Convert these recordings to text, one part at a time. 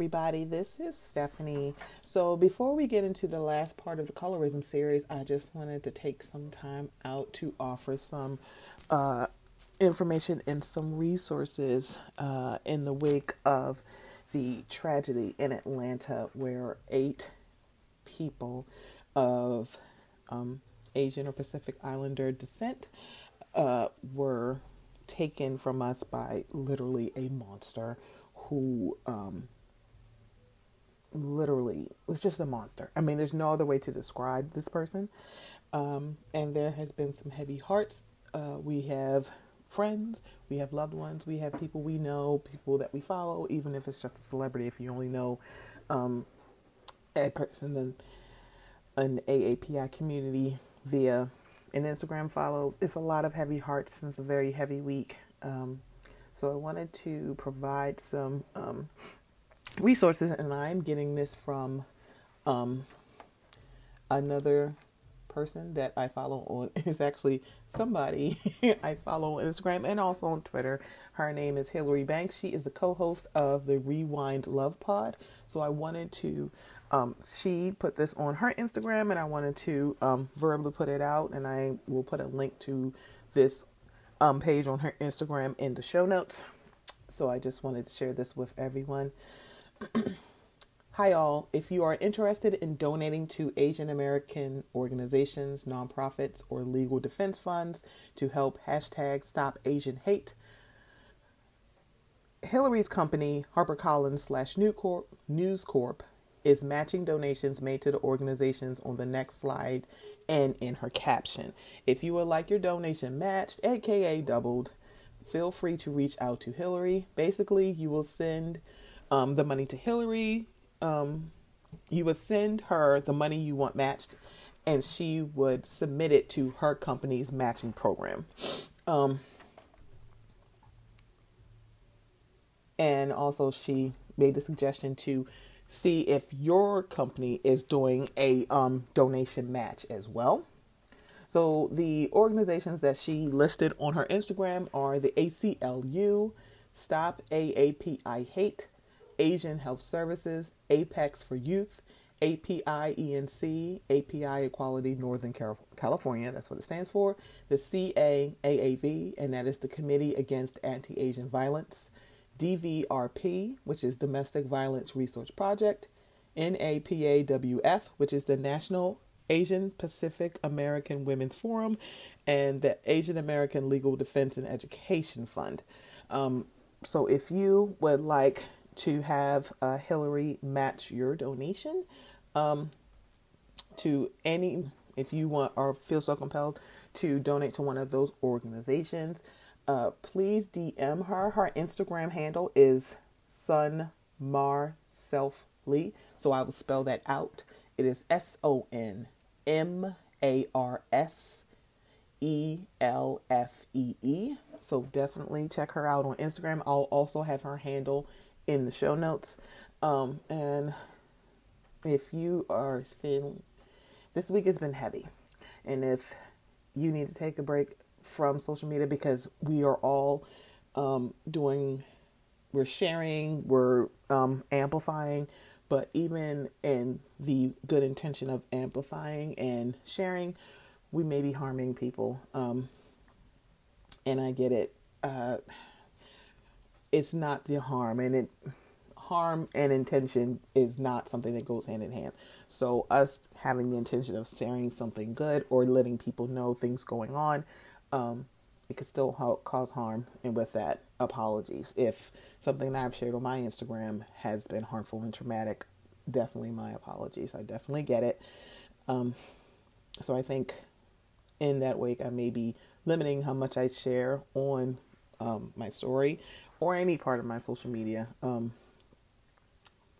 Everybody, this is Stephanie. So, before we get into the last part of the colorism series, I just wanted to take some time out to offer some uh, information and some resources uh, in the wake of the tragedy in Atlanta where eight people of um, Asian or Pacific Islander descent uh, were taken from us by literally a monster who um, literally was just a monster. I mean, there's no other way to describe this person. Um, and there has been some heavy hearts. Uh, we have friends, we have loved ones, we have people we know, people that we follow, even if it's just a celebrity. If you only know um, a person in an AAPI community via an Instagram follow, it's a lot of heavy hearts since a very heavy week. Um, so I wanted to provide some um, resources, and I'm getting this from um, another person that I follow on is actually somebody I follow on Instagram and also on Twitter. Her name is Hillary Banks. She is the co-host of the Rewind Love Pod. So I wanted to um, she put this on her Instagram and I wanted to um, verbally put it out and I will put a link to this um, page on her Instagram in the show notes. So I just wanted to share this with everyone. Hi, all. If you are interested in donating to Asian American organizations, nonprofits, or legal defense funds to help hashtag stop Asian hate, Hillary's company, HarperCollins slash News Corp, is matching donations made to the organizations on the next slide and in her caption. If you would like your donation matched, aka doubled, feel free to reach out to Hillary. Basically, you will send um, the money to Hillary. Um, you would send her the money you want matched, and she would submit it to her company's matching program. Um, and also, she made the suggestion to see if your company is doing a um, donation match as well. So the organizations that she listed on her Instagram are the ACLU, Stop AAPI Hate, Asian Health Services, Apex for Youth, API ENC, API Equality Northern California, that's what it stands for, the CAAAV, and that is the Committee Against Anti Asian Violence, DVRP, which is Domestic Violence Research Project, NAPAWF, which is the National Asian Pacific American Women's Forum, and the Asian American Legal Defense and Education Fund. Um, so if you would like to have uh, Hillary match your donation um, to any, if you want or feel so compelled to donate to one of those organizations, uh, please DM her. Her Instagram handle is Son Mar Self Lee. So I will spell that out. It is S O N M A R S E L F E E. So definitely check her out on Instagram. I'll also have her handle in the show notes. Um, and if you are feeling this week has been heavy, and if you need to take a break from social media because we are all um, doing, we're sharing, we're um, amplifying, but even in the good intention of amplifying and sharing, we may be harming people. Um, and I get it. Uh, it's not the harm and it harm and intention is not something that goes hand in hand. So us having the intention of sharing something good or letting people know things going on, um, it could still ha- cause harm. And with that, apologies if something that I've shared on my Instagram has been harmful and traumatic. Definitely my apologies. I definitely get it. Um, so I think in that wake, I may be limiting how much I share on um, my story or any part of my social media. Um,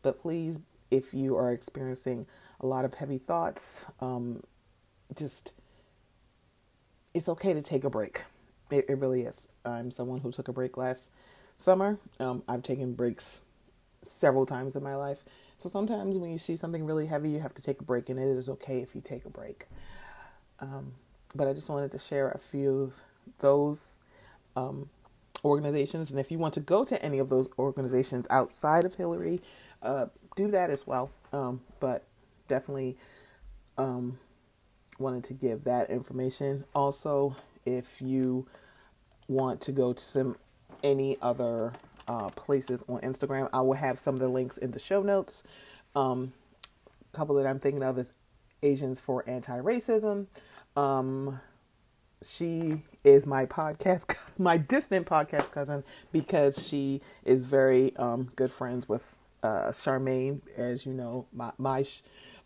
but please, if you are experiencing a lot of heavy thoughts, um, just it's okay to take a break. It, it, really is. I'm someone who took a break last summer. Um, I've taken breaks several times in my life. So sometimes when you see something really heavy, you have to take a break, and it is okay if you take a break. Um, but I just wanted to share a few of those um, organizations. And if you want to go to any of those organizations outside of Hillary, uh, do that as well. Um, but definitely um, wanted to give that information. Also, if you want to go to some any other uh, places on Instagram, I will have some of the links in the show notes. Um, a couple that I'm thinking of is Asians for Anti-Racism. Um, she is my podcast, my distant podcast cousin, because she is very um, good friends with uh, Charmaine, as you know, my my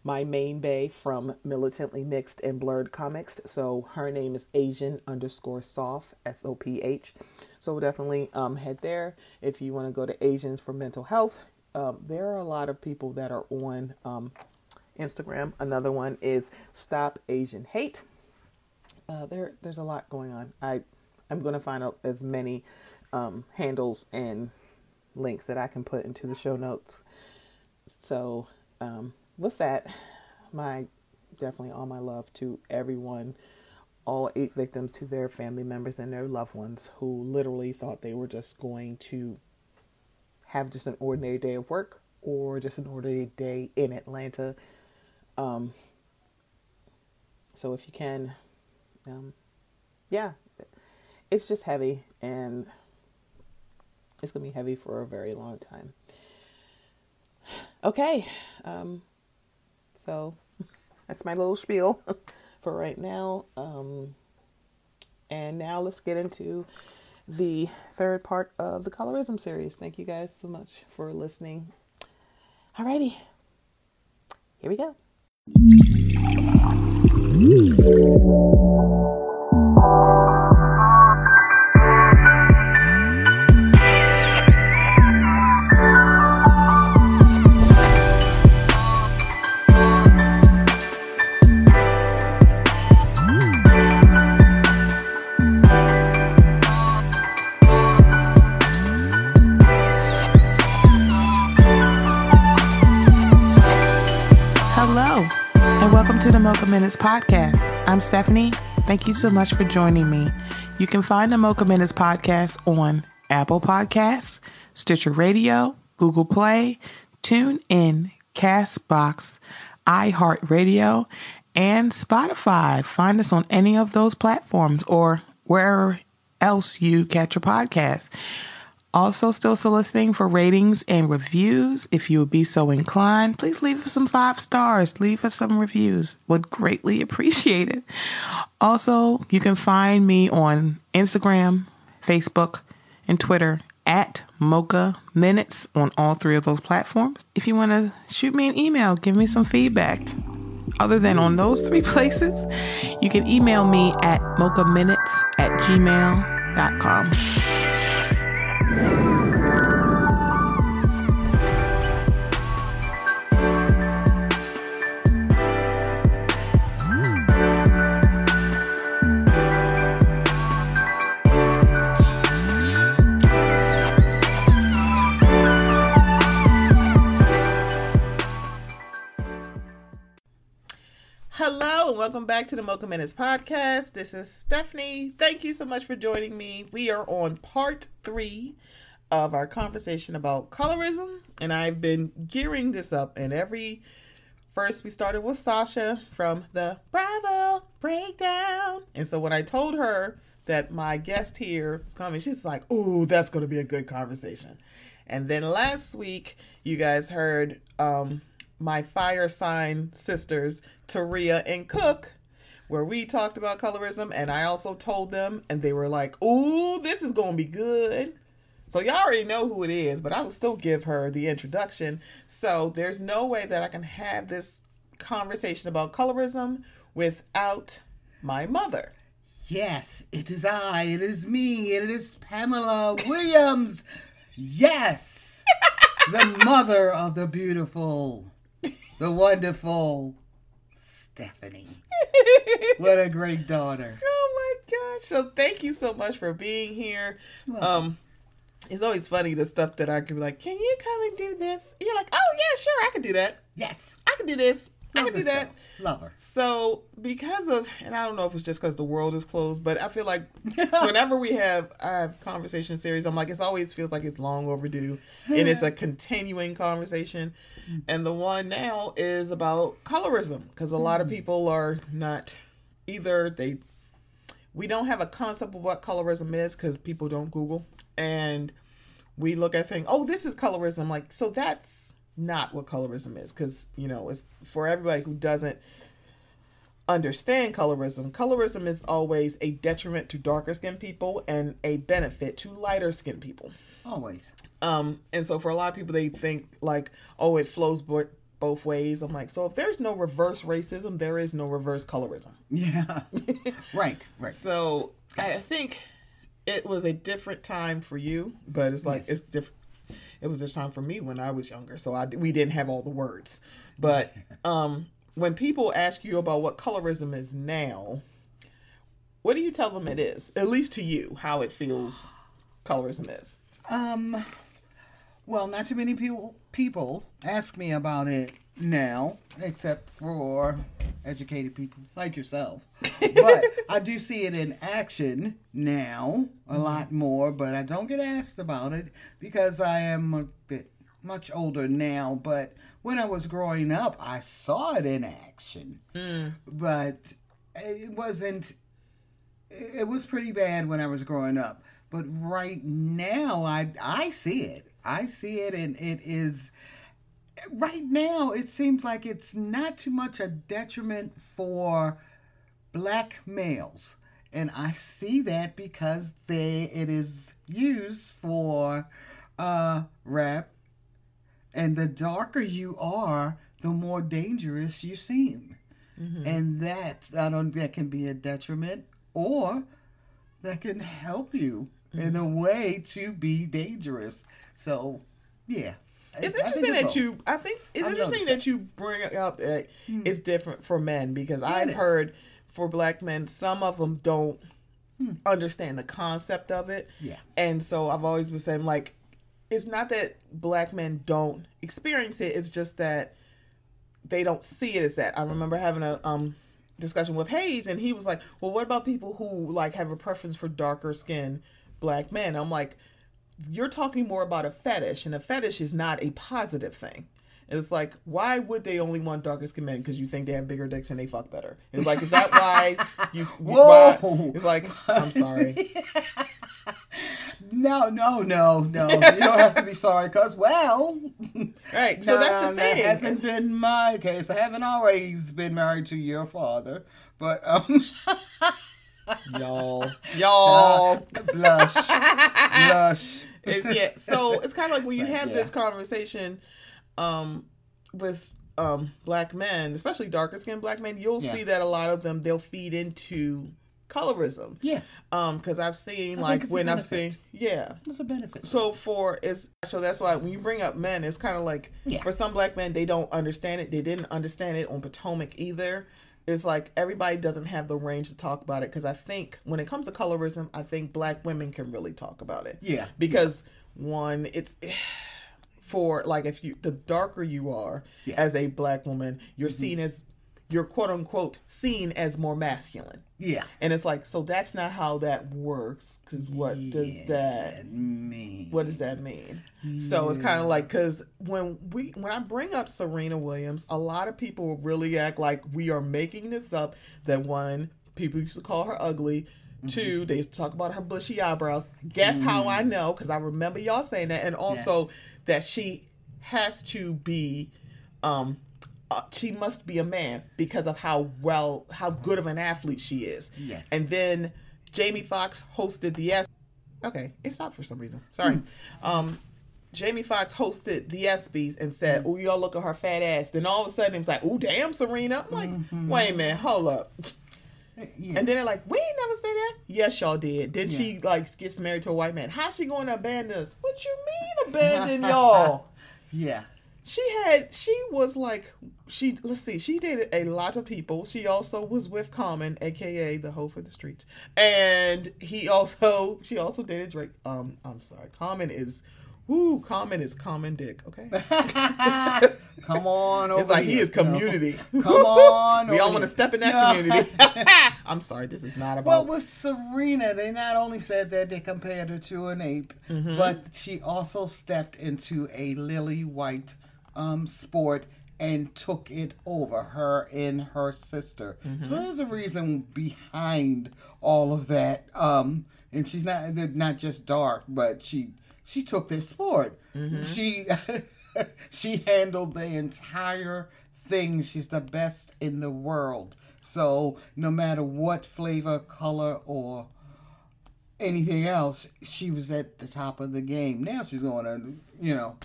my main bay from Militantly Mixed and Blurred Comics. So her name is Asian underscore Soph S O P H. So definitely um, head there if you want to go to Asians for Mental Health. Um, there are a lot of people that are on um, Instagram. Another one is Stop Asian Hate. Uh, there, there's a lot going on. I, I'm going to find out as many um, handles and links that I can put into the show notes. So, um, with that, my definitely all my love to everyone, all eight victims, to their family members and their loved ones who literally thought they were just going to have just an ordinary day of work or just an ordinary day in Atlanta. Um, so if you can, um, yeah, it's just heavy and it's gonna be heavy for a very long time. Okay, um, so that's my little spiel for right now. Um, and now let's get into the third part of the colorism series. Thank you guys so much for listening. Alrighty, here we go. Mm-hmm. Mocha Minutes podcast. I'm Stephanie. Thank you so much for joining me. You can find the Mocha Minutes podcast on Apple Podcasts, Stitcher Radio, Google Play, TuneIn, Castbox, iHeartRadio, and Spotify. Find us on any of those platforms or wherever else you catch your podcast. Also, still soliciting for ratings and reviews. If you would be so inclined, please leave us some five stars. Leave us some reviews. Would greatly appreciate it. Also, you can find me on Instagram, Facebook, and Twitter at Mocha Minutes on all three of those platforms. If you want to shoot me an email, give me some feedback. Other than on those three places, you can email me at mochaminutes at gmail.com. welcome back to the Mocha Minutes podcast. This is Stephanie. Thank you so much for joining me. We are on part three of our conversation about colorism, and I've been gearing this up. And every first, we started with Sasha from the Bravo Breakdown, and so when I told her that my guest here is coming, she's like, "Ooh, that's going to be a good conversation." And then last week, you guys heard um, my fire sign sisters, Taria and Cook, where we talked about colorism, and I also told them, and they were like, "Ooh, this is to be good." So y'all already know who it is, but I will still give her the introduction. So there's no way that I can have this conversation about colorism without my mother. Yes, it is I, it is me, it is Pamela Williams. yes, the mother of the beautiful, the wonderful Stephanie. what a great daughter. Oh my gosh. So thank you so much for being here. Um it's always funny the stuff that I can be like, can you come and do this? And you're like, oh yeah, sure, I can do that. Yes, I can do this. I Love can do that. Love her. So because of, and I don't know if it's just because the world is closed, but I feel like whenever we have I have conversation series, I'm like it's always feels like it's long overdue, and it's a continuing conversation. Mm-hmm. And the one now is about colorism because a lot of mm. people are not either they we don't have a concept of what colorism is because people don't Google, and we look at things. Oh, this is colorism. Like so that's not what colorism is because you know it's for everybody who doesn't understand colorism colorism is always a detriment to darker skinned people and a benefit to lighter skinned people Always. um and so for a lot of people they think like oh it flows bo- both ways i'm like so if there's no reverse racism there is no reverse colorism Yeah. right. Right. so i think it was a different time for you but it's like Yes. it's different it was a time for me when i was younger so i we didn't have all the words. But um when people ask you about what colorism is now what do you tell them it is? At least to you how it feels colorism is. Um, well, not too many people people ask me about it now, except for educated people like yourself. But I do see it in action now a lot more, but I don't get asked about it because I am a bit much older now. But when I was growing up, I saw it in action, hmm. but it wasn't it was pretty bad when I was growing up. But right now, I I see it. I see it, and it is right now. It seems like it's not too much a detriment for black males, and I see that because they it is used for uh, rap, and the darker you are, the more dangerous you seem and that I don't that can be a detriment or that can help you in a way to be dangerous. So, yeah. It's I- I think interesting that both. you. I think it's I've interesting that you bring up that it's different for men because I've heard for black men some of them don't understand the concept of it. Yeah. and so I've always been saying like, it's not that black men don't experience it. It's just that they don't see it as that. I remember having a um discussion with Hayes, and he was like, "Well, what about people who like have a preference for darker skin black men?" I'm like, "You're talking more about a fetish, and a fetish is not a positive thing." It's like, why would they only want darker skin men? Because you think they have bigger dicks and they fuck better. It's like, is that why you? Whoa. why- It's like, I'm sorry. No, no, no, no. you don't have to be sorry, cause well, Right. So no, that's the that thing. hasn't been my case. I haven't always been married to your father, but um, y'all, y'all. blush, blush. It's, yeah. So it's kind of like when you have yeah. this conversation, um, with um black men, especially darker skinned black men, you'll Yeah. see that a lot of them they'll feed into colorism. Yes, Um, because I've seen I like it's when I've seen yeah. there's a benefit. So for is so that's why when you bring up men, it's kind of like Yeah. for some black men they don't understand it. They didn't understand it on Potomac either. It's like everybody doesn't have the range to talk about it because I think when it comes to colorism, I think black women can really talk about it. Yeah. Because one, it's for like if you the darker you are Yeah. as a black woman, you're mm-hmm. seen as you're quote unquote seen as more masculine. yeah. And it's like, so that's not how that works. Because what does that mean? what does that mean? So it's kind of like because when we when I bring up Serena Williams, a lot of people really act like we are making this up. That one, people used to call her ugly. Two, they used to talk about her bushy eyebrows. Guess how I know? Because I remember y'all saying that, and also that she has to be, um, Uh, she must be a man because of how well, how good of an athlete she is. Yes. And then Jamie Foxx hosted the S. Okay, it stopped for some reason. Sorry. Hmm. Um, Jamie Foxx hosted the ESPYS and said, "Oh, y'all look at her fat ass." Then all of a sudden, it was like, "Oh, damn, Serena." I'm like, mm-hmm. "Wait a minute, hold up." Uh, yeah. And then they're like, "We ain't never say that." Yes, y'all did. Did she like gets married to a white man? How's she going to abandon us? What you mean abandon y'all? yeah. She had she was like she let's see she dated a lot of people. She also was with Common, aka the hoe for the streets, and he also she also dated Drake. Um, I'm sorry, Common is Woo, common is common dick. Okay. Come on over It's like here, he is you know. community. Come on. we all want to step in that community. I'm sorry, this is not about Well, with Serena, they not only said that they compared her to an ape, Mm-hmm. but she also stepped into a lily white um, sport and took it over her and her sister. Mm-hmm. So there's a reason behind all of that. Um, and she's not not just dark, but she she took this sport. Mm-hmm. She she handled the entire thing. She's the best in the world. So no matter what flavor, color, or anything else, she was at the top of the game. Now she's going to, you know,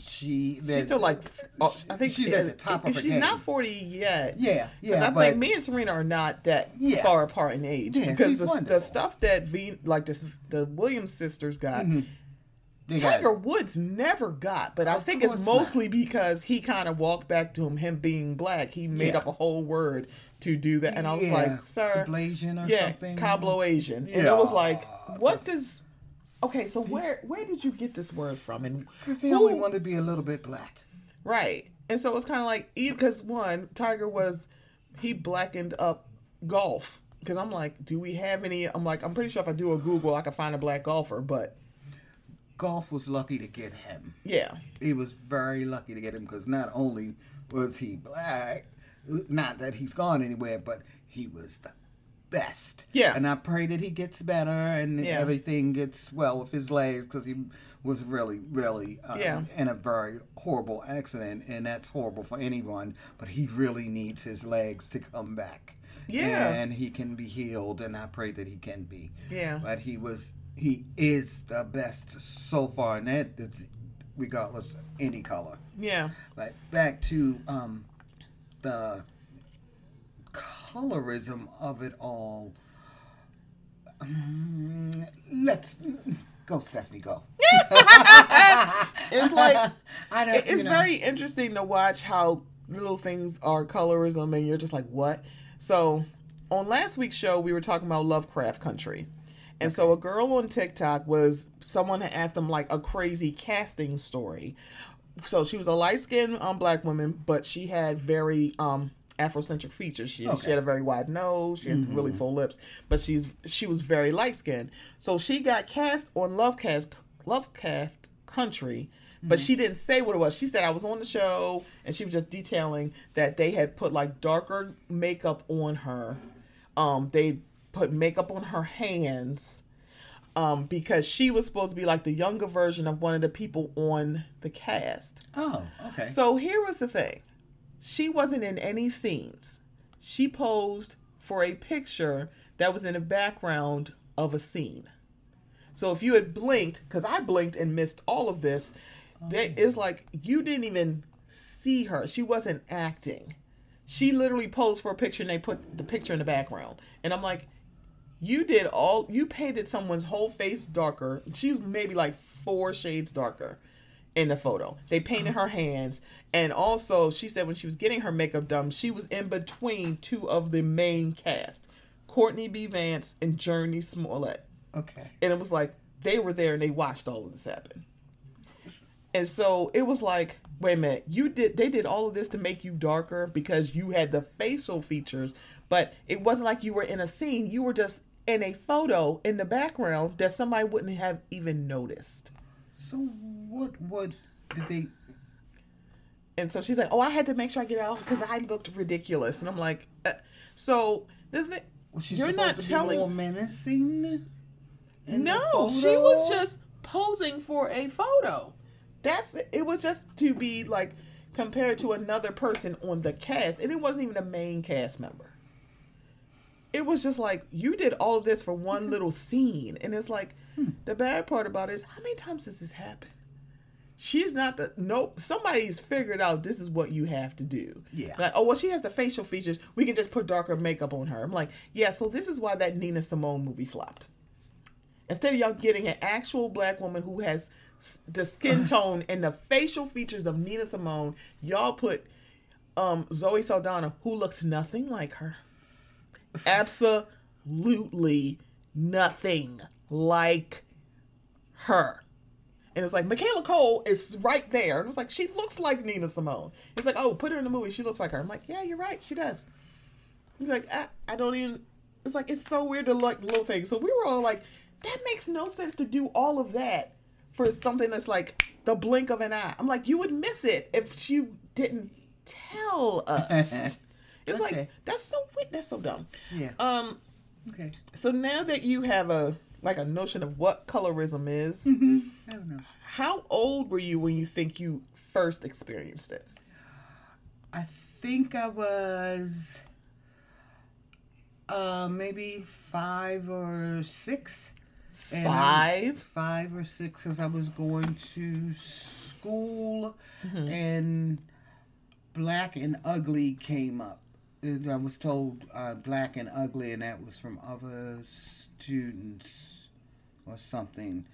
she. she's still like, oh, I think she's at the top of her she's game. not 40 yet. Yeah, yeah, I but think me and Serena are not that Yeah. far apart in age Yeah, because the, the stuff that v, like this, the Williams sisters got, mm-hmm. they got- Tiger Woods never got. But I think it's course not. mostly because he kind of walked back to him, him being black. He made Yeah. up a whole word to do that, and I was like, "Sir, Cablasian or yeah, something. Cablo Asian," and it was like, "What does?" Okay, so where where did you get this word from? And Because he who- only wanted to be a little bit black. Right. And so it's kind of like, because one, Tiger was, he blackened up golf. Because I'm like, do we have any? I'm like, I'm pretty sure if I do a Google, I can find a black golfer. But Golf was lucky to get him. yeah, He was very lucky to get him because not only was he black, not that he's gone anywhere, but he was the best. Yeah. And I pray that he gets better and Yeah. everything gets well with his legs because he was really, really uh, Yeah. in a very horrible accident, and that's horrible for anyone. But he really needs his legs to come back. Yeah. And he can be healed, and I pray that he can be. yeah, But he was, he is the best so far, and that, that is regardless of any color. yeah, But back to um, the colorism of it all. Um, let's go, Stephanie. Go. it's like I don't. it's you know, very interesting to watch how little things are colorism, and you're just like, what? So on last week's show, we were talking about Lovecraft Country. And so a girl on TikTok was someone had asked them like a crazy casting story. So she was a light skinned um, black woman, but she had very um Afrocentric features. She, she had a very wide nose, she had really full lips, but she's she was very light skinned. So she got cast on Lovecraft Lovecraft Country, but she didn't say what it was. She said I was on the show and she was just detailing that they had put like darker makeup on her. Um they put makeup on her hands um, because she was supposed to be like the younger version of one of the people on the cast. Oh, okay. So here was the thing she wasn't in any scenes. She posed for a picture that was in the background of a scene. So if you had blinked, because I blinked and missed all of this, that oh. is like you didn't even see her. She wasn't acting. She literally posed for a picture and they put the picture in the background. And I'm like, you did all you painted someone's whole face darker. She's maybe like four shades darker in the photo. They painted her hands, and also she said when she was getting her makeup done, she was in between two of the main cast, Courtney B. Vance and Jurnee Smollett, okay. and it was like they were there and they watched all of this happen. And so it was like, wait a minute, you did they did all of this to make you darker because you had the facial features, but it wasn't like you were in a scene. You were just in a photo in the background that somebody wouldn't have even noticed. So what? What did they? And so she's like, "Oh, I had to make sure I get out because I looked ridiculous." And I'm like, uh, "So the thi- Was she you're not telling? more menacing? no, she was just posing for a photo. That's it. Was just to be like compared to another person on the cast, and it wasn't even a main cast member. It was just like you did all of this for one little scene, and it's like Hmm. the bad part about it is how many times does this happen? She's not the nope. Somebody's figured out this is what you have to do. Yeah. Like, oh well, she has the facial features. We can just put darker makeup on her. I'm like, yeah. So this is why that Nina Simone movie flopped. Instead of y'all getting an actual black woman who has the skin tone and the facial features of Nina Simone, y'all put um, Zoe Saldana, who looks nothing like her. Absolutely nothing like her. And it's like Michaela Coel is right there. And it's like she looks like Nina Simone. It's like, oh, put her in the movie. She looks like her. I'm like, yeah, you're right. She does. He's like, I, I don't even. It's like it's so weird to like little things. So we were all like, that makes no sense to do all of that for something that's like the blink of an eye. I'm like, you would miss it if you didn't tell us. It's Okay. like that's so weird. That's so dumb. Yeah. Um. Okay. So now that you have a like a notion of what colorism is, Mm-hmm. I don't know. how old were you when you think you first experienced it? I think I was uh maybe five or six. And Five. five or six as I was going to school Mm-hmm. and Black and Ugly came up. I was told uh, Black and Ugly, and that was from other students or something.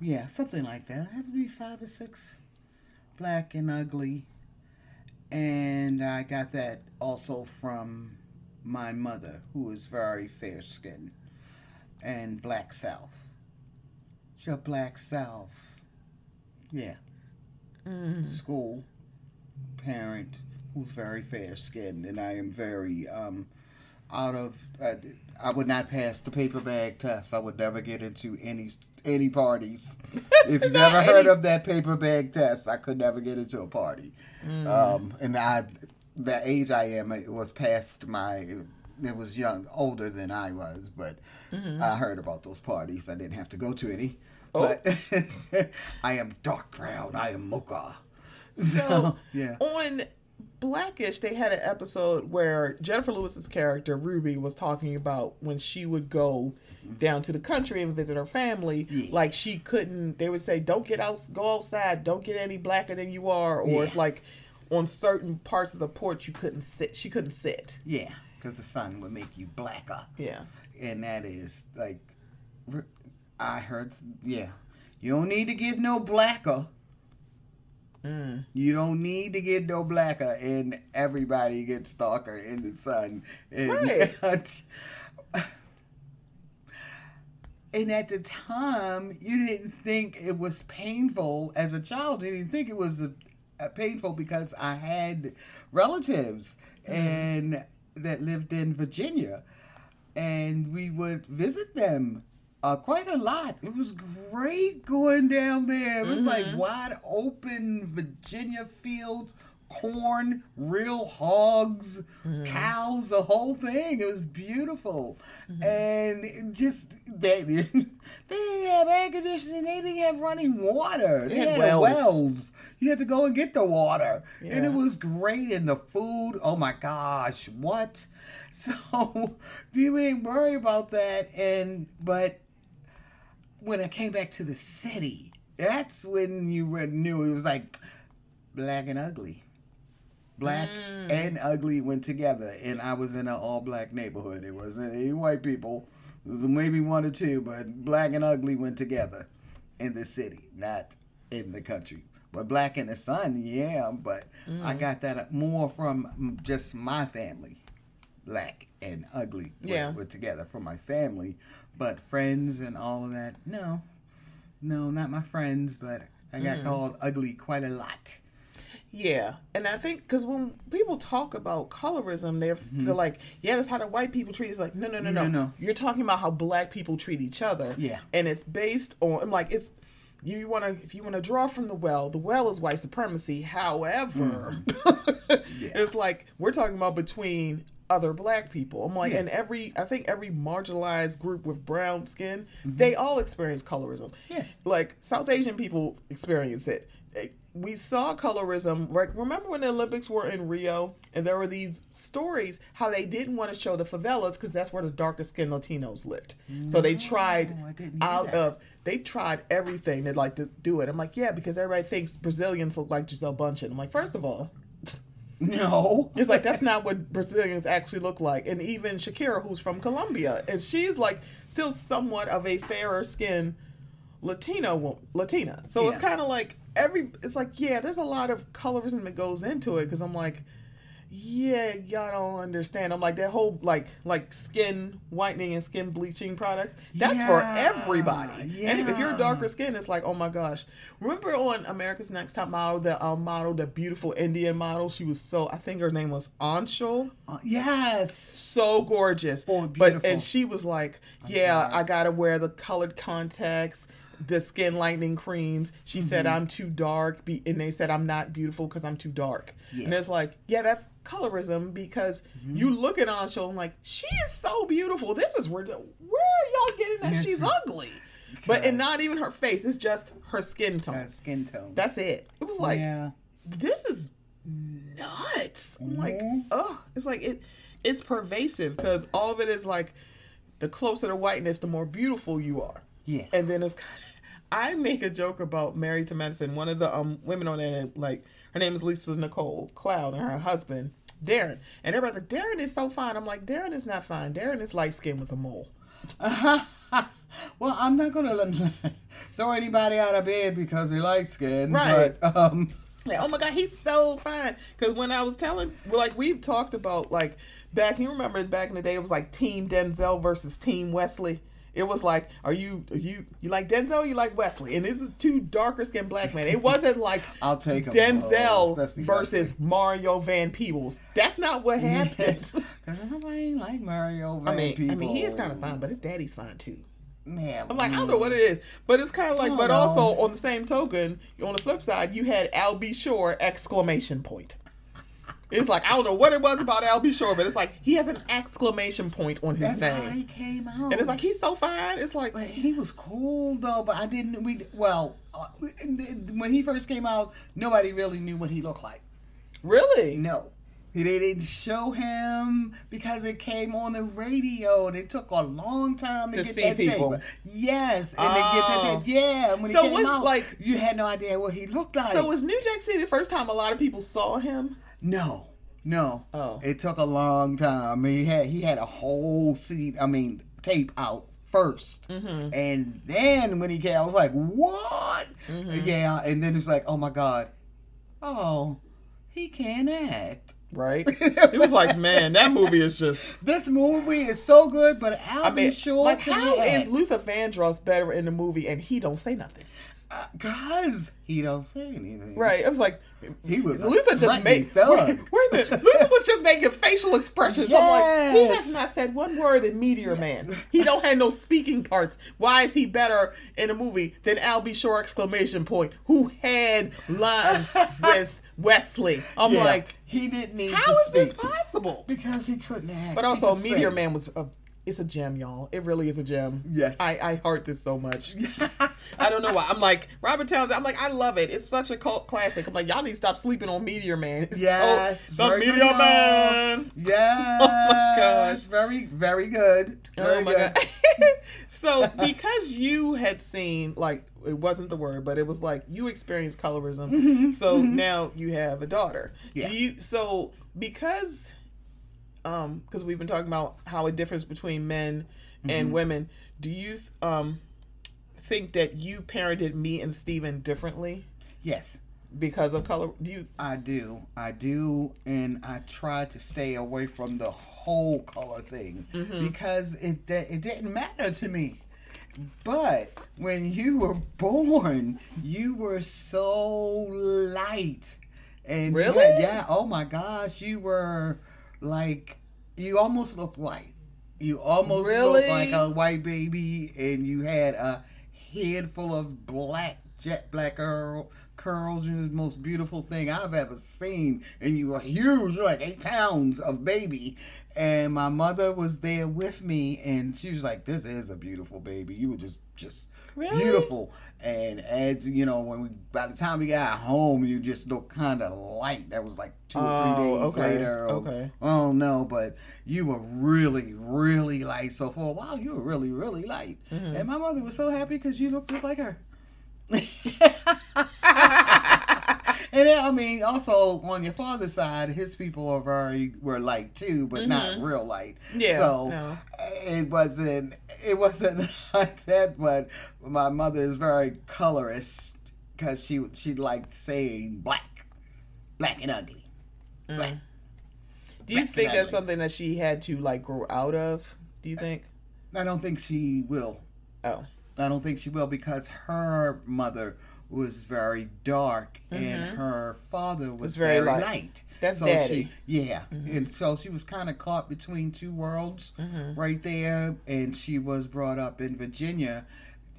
Yeah, something like that. It had to be five or six. Black and Ugly. And I got that also from my mother, who is very fair skinned, and Black South. Your Black South. Yeah. School parent who's very fair skinned, and I am very um, out of. Uh, I would not pass the paper bag test. I would never get into any any parties. if you've never heard of that paper bag test, I could never get into a party. Um, and I, the age I am, it was past my. It was young, older than I was, but I heard about those parties. I didn't have to go to any. But I am dark brown. I am mocha. So yeah. on Blackish, they had an episode where Jennifer Lewis's character Ruby was talking about when she would go down to the country and visit her family. Yeah. Like she couldn't. They would say, "Don't get out, go outside. Don't get any blacker than you are." Or if like on certain parts of the porch you couldn't sit. She couldn't sit. Yeah, because the sun would make you blacker. Yeah. And that is like, I heard, yeah, you don't need to get no blacker. Mm. You don't need to get no blacker, and everybody gets darker in the sun. And, Right. and at the time, you didn't think it was painful as a child. You didn't think it was a, a painful because I had relatives and that lived in Virginia, and we would visit them uh, quite a lot. It was great going down there. It was like mm-hmm. wide open Virginia fields, corn, real hogs, mm-hmm. cows, the whole thing. It was beautiful, mm-hmm. and just they they didn't have air conditioning. They didn't have running water. They, had had, wells. wells. You had to go and get the water, and it was great. And the food, oh my gosh, what? So you didn't worry about that, and but when I came back to the city, that's when you knew it was like black and ugly. Black mm. and ugly went together, and I was in an all black neighborhood. It wasn't any white people. There was maybe one or two, but black and ugly went together in the city, not in the country. But black in the sun, yeah, but I mm. got that more from just my family. Black and ugly were, Yeah. were together from my family, but friends and all of that, no. No, not my friends, but I got called ugly quite a lot. Yeah, and I think because when people talk about colorism, they feel like, yeah, that's how the white people treat. It's like, no, no, no, no, Mm-hmm. No, no. You're talking about how black people treat each other. Yeah. and it's based on. I'm like, it's you want to if you want to draw from the well, the well is white supremacy. However, Mm-hmm. Yeah. it's like we're talking about between other black people. I'm like, Yeah. and every I think every marginalized group with brown skin, Mm-hmm. they all experience colorism. Yes. like South Asian people experience it. Eh, We saw colorism. Like, remember when the Olympics were in Rio, and there were these stories how they didn't want to show the favelas because that's where the darkest skinned Latinos lived. so they tried I didn't hear out that. of they tried everything to like to do it. I'm like, yeah, because everybody thinks Brazilians look like Gisele Bündchen. I'm like, first of all, No. it's like that's not what Brazilians actually look like. And even Shakira, who's from Colombia, and she's like still somewhat of a fairer skin Latino wo- Latina. So it's kind of like every. It's like yeah, there's a lot of colorism that goes into it because I'm like, yeah, y'all don't understand. I'm like that whole like like skin whitening and skin bleaching products. That's for everybody. Yeah. And if you're yeah. darker skin, it's like oh my gosh. Remember on America's Next Top Model, the um, model, the beautiful Indian model. She was so I think her name was Anchal. Uh, yes. So gorgeous. Oh, But and she was like, yeah, God. I gotta wear the colored contacts. The skin lightening creams. She said Mm-hmm. I'm too dark, be, and they said I'm not beautiful because I'm too dark. Yeah. And it's like, yeah, that's colorism because Mm-hmm. you look at Anchal and like, she is so beautiful. This is where, where are y'all getting that she's ugly? But and not even her face. It's just her skin tone. Uh, skin tone. That's it. It was like, yeah. this is nuts. I'm like, oh. It's like it. It's pervasive because all of it is like, the closer to whiteness, the more beautiful you are. Yeah. And then it's, I make a joke about Married to Medicine. One of the um women on there, like her name is Lisa Nicole Cloud, and her husband Darren. And everybody's like, Darren is so fine. I'm like, Darren is not fine. Darren is light skinned with a mole. well, I'm not gonna throw anybody out of bed because they're light skin. Right. But um, Like, oh my god, he's so fine. Because when I was telling, like we've talked about, like back, you remember back in the day, it was like Team Denzel versus Team Wesley. It was like, are you are you you like Denzel? Or you like Wesley? And this is two darker skinned black men. It wasn't like I'll take Denzel uh, especially versus Mario Van Peebles. That's not what happened. Cause nobody like Mario Van I mean, Peebles. I mean, he is kind of fine, but his daddy's fine too. Man, I'm like, I don't know mm. what it is, but it's kind of like, but don't also on the same token, on the flip side, you had Al B. Sure exclamation point. It's like I don't know what it was about Al B. Sure, but it's like he has an exclamation point on his That's how he came out. and it's like he's so fine. It's like But he was cool though. But I didn't. We well, uh, when he first came out, nobody really knew what he looked like. really, No. They didn't show him because it came on the radio and it took a long time to, To get see that people. tape. Yes, and they get that Oh. tape. Yeah, when So it came was, out, like- you had no idea what he looked like. so was New Jack City the first time a lot of people saw him? No, no. Oh. It took a long time. He had he had a whole seat. I mean, tape out 1st Mm-hmm. and then when he came, I was like, "What?" Mm-hmm. Yeah, and then it's like, "Oh my god, oh, he can act." Right? it was like, man, that movie is just. This movie is so good, but Al I mean, sure like, how is act. Luther Vandross better in the movie and he don't say nothing? Cause he don't say anything. Right? It was like He was Luther just made. thug. Wait, wait a minute. Luther was just making facial expressions. I'm like, he Yes. has not said one word in Meteor Man. He don't have no speaking parts. Why is he better in a movie than Al B. Sure exclamation point, who had lines with Wesley? I'm Yeah. like, he didn't need how is this possible? because he couldn't act. But also, Meteor sing. Man was a, it's a gem, y'all. It really is a gem. Yes. I, I heart this so much. I don't know why. I'm like, Robert Townsend, I'm like, I love it. It's such a cult classic. I'm like, y'all need to stop sleeping on Meteor Man. It's Yes, so, the good Meteor. Man. Yes. Oh my gosh. Very, very good. Very Oh my good. god. so because you had seen like it wasn't the word, but it was like you experienced colorism. so now you have a daughter. Mm-hmm. Yeah. Do you so because um because we've been talking about how it differs between men Mm-hmm. and women, do you um think that you parented me and Steven differently Yes, because of color? Do you I do. I do, and I try to stay away from the whole color thing Mm-hmm. because it it didn't matter to me. But when you were born, you were so light, and Really? yeah. Oh my gosh, you were like you almost looked white. You almost Really? looked like a white baby, and you had a head full of black jet black curl, curls. You're the most beautiful thing I've ever seen, and you were huge, you're like eight pounds of baby. And my mother was there with me, and she was like, "This is a beautiful baby. You were just, just Really? beautiful." And as you know, when we by the time we got home, you just looked kind of light. That was like two or Oh, three days okay, later. or- okay. I don't know, but you were really, really light. So for a while, you were really, really light. Mm-hmm. And my mother was so happy because you looked just like her. and then, I mean, also on your father's side, his people are very were light too, but not real light. Mm-hmm. Yeah, So no. it wasn't it wasn't like that. But my mother is very colorist because she she liked saying black, black and ugly, black. Do you think that's definitely. something that she had to like grow out of? Do you think? I don't think she will. Oh, I don't think she will because her mother was very dark and mm-hmm. her father was, Was very very, light. light. That's so daddy. She, yeah, mm-hmm. and so she was kind of caught between two worlds mm-hmm. right there, and she was brought up in Virginia,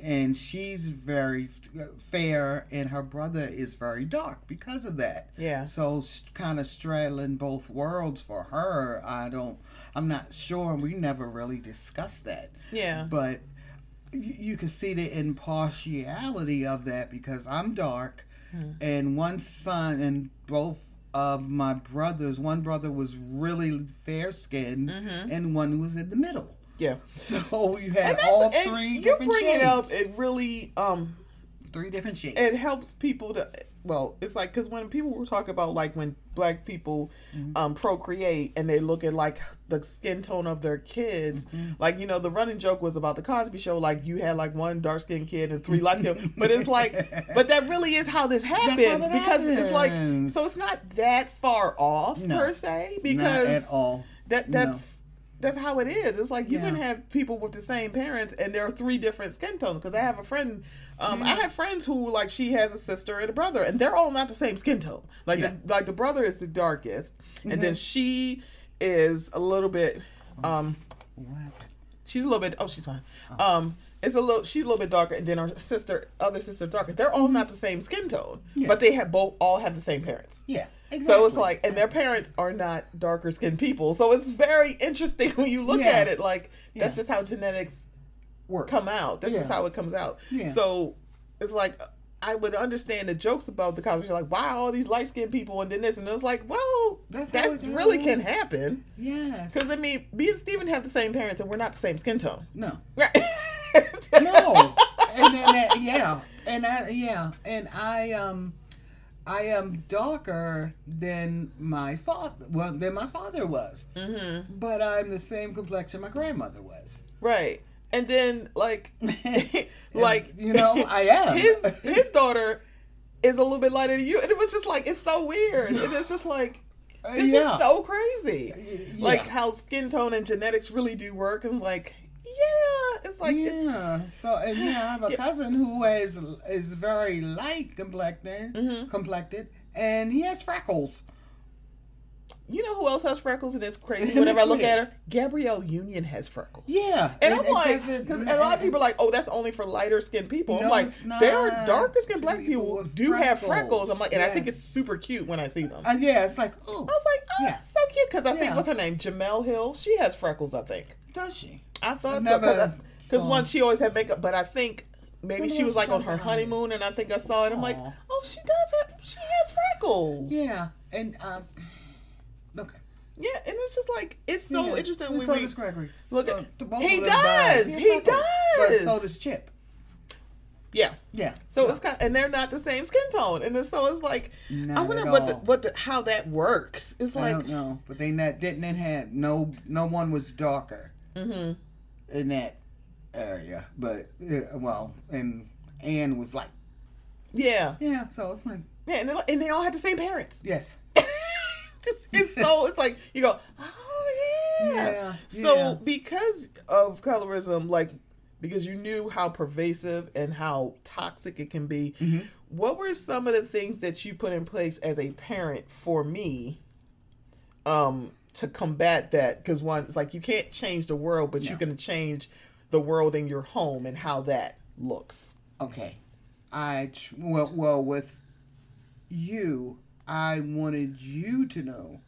and she's very uh, fair, and her brother is very dark because of that. Yeah. So kind of straddling both worlds for her. I don't. I'm not sure. We never really discussed that yeah. but you, you can see the impartiality of that because I'm dark, and one son and both of my brothers. One brother was really fair skinned, and one was in the middle. yeah. So you had all three you different bring shades. it up. It really um three different shades. it helps people to well it's like because when people were talking about like when black people um procreate and they look at like the skin tone of their kids like you know the running joke was about the cosby show like you had like one dark skinned kid and three light skinned but it's like but that really is how this happens it because it's like so it's not that far off No. per se Not because at all. that No. that's that's how it is. It's like you Yeah. can have people with the same parents, and there are three different skin tones. Because I have a friend, um, I have friends who like she has a sister and a brother, and they're all not the same skin tone. Like Yeah. Mm-hmm. the, like the brother is the darkest, and then she is a little bit, um, What she's a little bit. Oh, she's fine. Um, it's a little. She's a little bit darker, and then her sister, other sister, darker. They're all not the same skin tone, Yeah. but they have both all have the same parents. Yeah, exactly. So it's like, and their parents are not darker skinned people. So it's very interesting when you look Yeah. at it. Like, that's Yeah. just how genetics work. come out. That's just how it comes out. Yeah. So it's like, I would understand the jokes about the Cosby Show, like, why all these light skinned people and then this? And it's like, well, That's that really goes. can happen. Yes. Because, I mean, me and Steven have the same parents and we're not the same skin tone. No. Right. no and then that, yeah and I, yeah and i um i am darker than my father well than my father was Mm-hmm. but i'm the same complexion my grandmother was Right. And then, like, like, you know i am his his daughter is a little bit lighter than you, and it was just like it's so weird, and it's just like Uh, this yeah. is so crazy, yeah. like how skin tone and genetics really do work, and like yeah, it's like it's, yeah so and yeah i have a Yeah. cousin who is is very light complected Mhm. complected and he has freckles you know who else has freckles, and it's crazy. Whenever I look at her, Gabrielle Union has freckles. yeah And I'm like, because a lot of people are like, oh, that's only for lighter skinned people. I'm like, there are darker skinned black People do have freckles. freckles. I'm like, and I think it's super cute when I see them. uh, yeah it's like oh I was like, oh, Yeah. that's so cute. Because I think, what's her name? Jemele Hill. She has freckles, I think. does she I thought so. Because once she always had makeup, but I think maybe she was like on her honeymoon, and I think I saw it. I'm like, oh, she does have, she has freckles. Yeah, and um. Yeah, and it's just like, it's so Yeah. interesting And when so we does Gregory. look at, the both he does, has he freckles. But does. so does Chip. yeah. Yeah. So it's kind, of, and they're not the same skin tone, and so it's like, I Not wonder at what the, what the, how that works. It's I like, don't know, but they not didn't have no no one was darker hmm in that area, but uh, well, and Anne was like, yeah, yeah. So it's like, yeah, and, they- and they all had the same parents. yes, it's, it's so it's like you go oh yeah, Yeah, so yeah. because of colorism like because you knew how pervasive and how toxic it can be Mm-hmm. what were some of the things that you put in place as a parent for me um to combat that because one it's like you can't change the world but you can change the world in your home and how that looks okay. I well well with you, I wanted you to know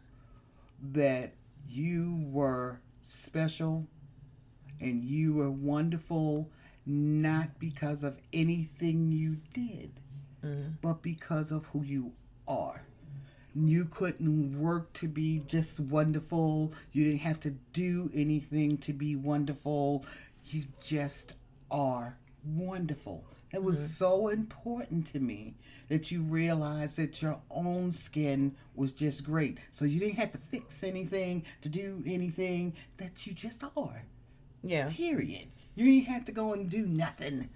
that you were special and you were wonderful not because of anything you did, mm-hmm. but because of who you are. You couldn't work to be just wonderful. You didn't have to do anything to be wonderful. You just are wonderful. It was mm-hmm. so important to me that you realized that your own skin was just great. So you didn't have to fix anything, to do anything, that you just are. yeah Period. You didn't have to go and do nothing.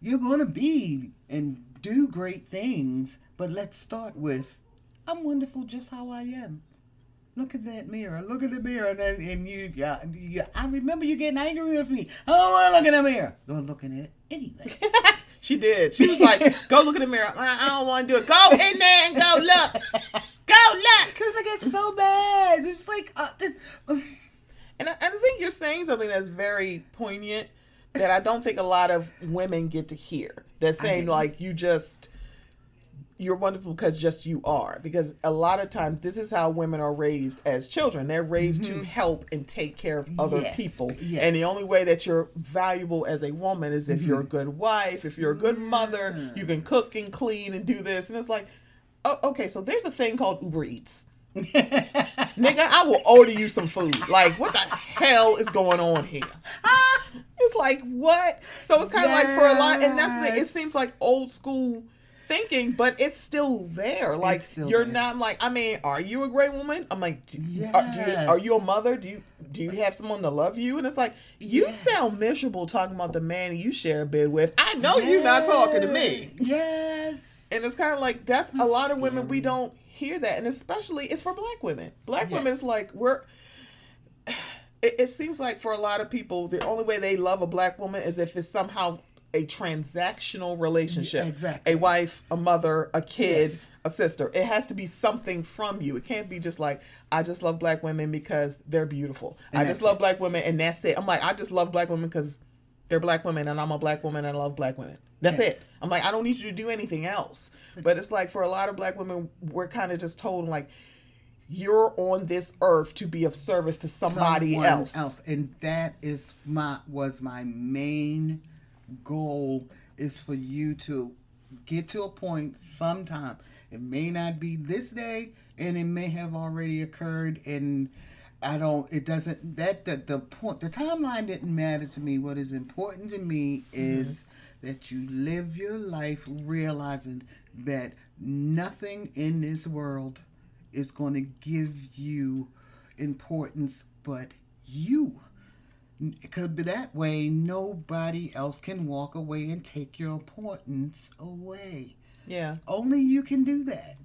You're going to be and do great things, but let's start with I'm wonderful just how I am. Look at that mirror. Look at the mirror. And, then, and you, yeah, you, I remember you getting angry with me. I don't want to look in the mirror. Go looking at it anyway. she did. She was like, "Go look in the mirror." I, I don't want to do it. Go in there and go look. Go look. Cause I get so bad. It's like, uh, uh, And I, I think you're saying something that's very poignant that I don't think a lot of women get to hear. They're saying like you just you're wonderful because just you are. Because a lot of times this is how women are raised as children. They're raised to mm-hmm. help and take care of other Yes, people. yes. And the only way that you're valuable as a woman is if you're a mm-hmm. good wife, if you're a good mother, you can mm. cook and clean and do this. And it's like, oh, okay, so there's a thing called Uber Eats. Nigga, I will order you some food. Like, what the hell is going on here? It's like what? So it's kind of like for a lot, and that's the. It seems like old school thinking, but it's still there. Like still you're there. not like. I mean, are you a great woman? I'm like, do, are, you, Yes. are you a mother? Do you do you have someone to love you? And it's like you Yes. sound miserable talking about the man you share a bed with. I know you're not talking to me. Yes. And it's kind of like that's a lot of women we don't hear that, and especially it's for black women. Black Yes. women's like we're. It, it seems like for a lot of people, the only way they love a black woman is if it's somehow a transactional relationship. Yeah, exactly. A wife, a mother, a kid, Yes. a sister. It has to be something from you. It can't be just like I just love black women because they're beautiful. I just love it. black women and that's it. I'm like I just love black women because they're black women and I'm a black woman and I love black women. That's Yes. it. I'm like I don't need you to do anything else. But it's like for a lot of black women, we're kind of just told like you're on this earth to be of service to somebody Someone else. and that is my was my main goal is for you to get to a point sometime. It may not be this day and it may have already occurred and i don't it doesn't that the, the point the timeline didn't matter to me. What is important to me is mm-hmm. that you live your life realizing that nothing in this world is going to give you importance but you because that way nobody else can walk away and take your importance away Yeah. only you can do that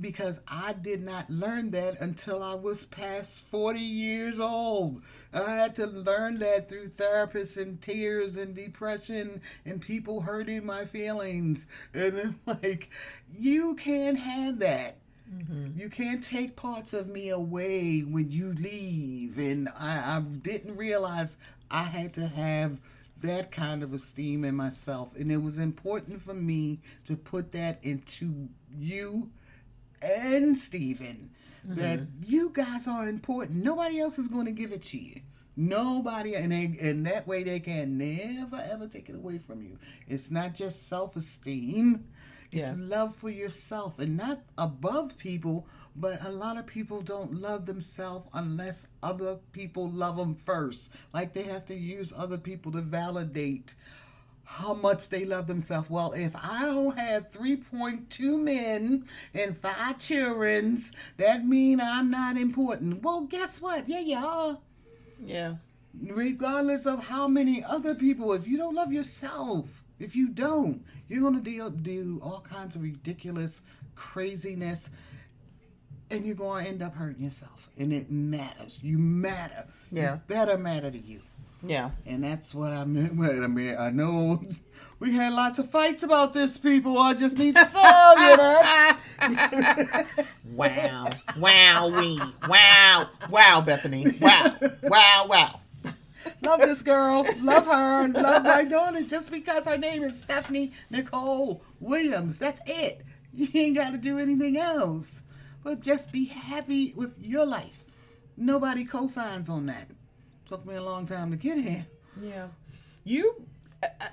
because I did not learn that until I was past 40 years old. I had to learn that through therapists and tears and depression and people hurting my feelings. And I'm like, you can't have that. Mm-hmm. You can't take parts of me away when you leave. And I, I didn't realize I had to have that kind of esteem in myself. And it was important for me to put that into you and Stephen mm-hmm. that you guys are important. Nobody else is going to give it to you. Nobody, and they, and that way they can never ever take it away from you. It's not just self esteem. It's Yeah. love for yourself and not above people, but a lot of people don't love themselves unless other people love them first. Like they have to use other people to validate how much they love themselves. Well, if I don't have 3.2 men and five childrens, that mean I'm not important. Well, guess what? Yeah, you are. Yeah. Regardless of how many other people, if you don't love yourself, if you don't, you're gonna do, do all kinds of ridiculous craziness, and you're gonna end up hurting yourself. And it matters. You matter. Yeah. You better matter to you. Yeah. And that's what I meant. Wait a minute. I know we had lots of fights about this, people. I just need to tell you that. Wow. Wow, we. Wow. Wow, Bethany. Wow. Wow, wow. Love this girl. Love her. Love my daughter just because her name is Stephanie Nicole Williams. That's it. You ain't got to do anything else. But just be happy with your life. Nobody cosigns on that. Took me a long time to get here. Yeah. You. I- I-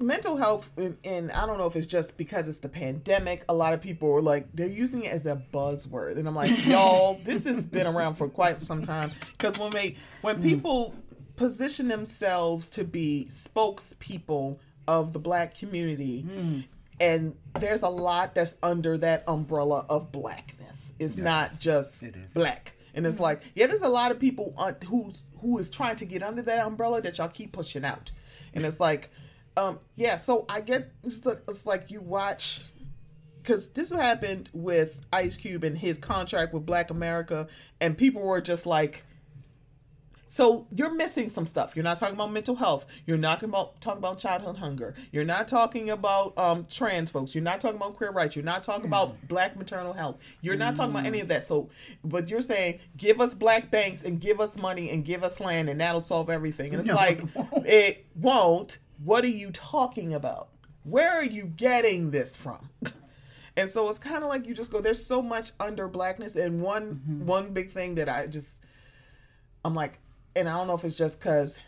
mental health, and, and I don't know if it's just because it's the pandemic. A lot of people are like, they're using it as a buzzword. And I'm like, y'all, this has been around for quite some time. Because when, they, when mm. people position themselves to be spokespeople of the black community, mm. and there's a lot that's under that umbrella of blackness. It's not just It black. And it's mm. like, yeah, there's a lot of people who's who is trying to get under that umbrella that y'all keep pushing out. And it's like, um, yeah. So I get it's, the, it's like you watch because this happened with Ice Cube and his contract with Black America, and people were just like, so you're missing some stuff. You're not talking about mental health. You're not talking about talking about childhood hunger. You're not talking about um, trans folks. You're not talking about queer rights. You're not talking about black maternal health. You're not talking about any of that. So, but you're saying give us black banks and give us money and give us land and that'll solve everything. And it's No, like it won't. it won't. What are you talking about? Where are you getting this from? And so it's kind of like you just go. There's so much under blackness, and one Mm-hmm. one big thing that I just I'm like, and I don't know if it's just because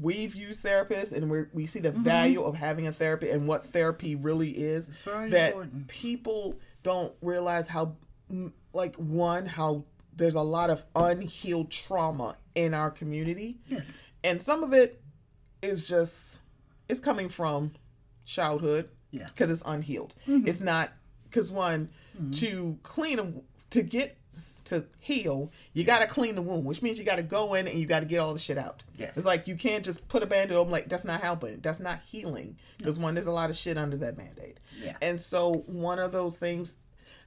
we've used therapists and we we see the value of having a therapy and what therapy really is. that important. people don't realize how, like, one how there's a lot of unhealed trauma in our community, Yes. and some of it is just it's coming from childhood Yeah. because it's unhealed. Mm-hmm. It's not because one mm-hmm. to clean a, to get to heal, you got to clean the wound, which means you got to go in and you got to get all the shit out. Yes. it's like you can't just put a band-aid on like that's not helping. That's not healing because one there's a lot of shit under that band-aid. Yeah. and so one of those things.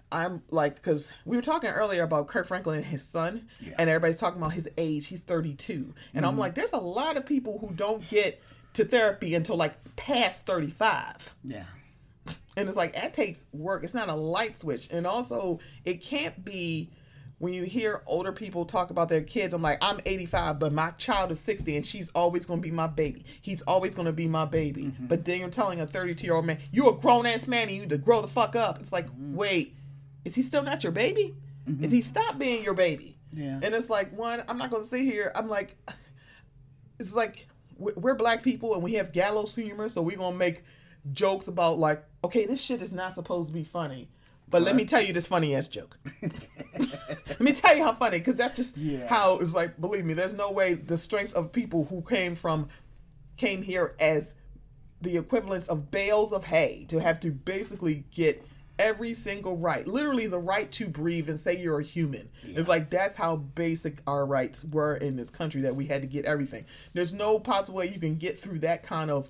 I'm like, because we were talking earlier about Kirk Franklin and his son, Yeah. and everybody's talking about his age. He's 32. And I'm mm-hmm. like, there's a lot of people who don't get to therapy until like past 35. Yeah. And it's like that takes work. It's not a light switch. And also, it can't be when you hear older people talk about their kids. I'm like, I'm 85, but my child is 60, and she's always going to be my baby. He's always going to be my baby. Mm-hmm. But then you're telling a 32 year old man, you're a grown ass man, and you need to grow the fuck up. It's like, mm-hmm. wait, is he still not your baby? Mm-hmm. Is he stop being your baby? Yeah. And it's like, one, I'm not going to sit here. I'm like, it's like we're black people and we have gallows humor, so we're gonna make jokes about like, okay, this shit is not supposed to be funny, but let me tell you this funny ass joke. let me tell you how funny, because that's just Yeah. how it's like. Believe me, there's no way the strength of people who came from came here as the equivalents of bales of hay to have to basically get every single right literally the right to breathe and say you're a human it's like that's how basic our rights were in this country that we had to get everything there's no possible way you can get through that kind of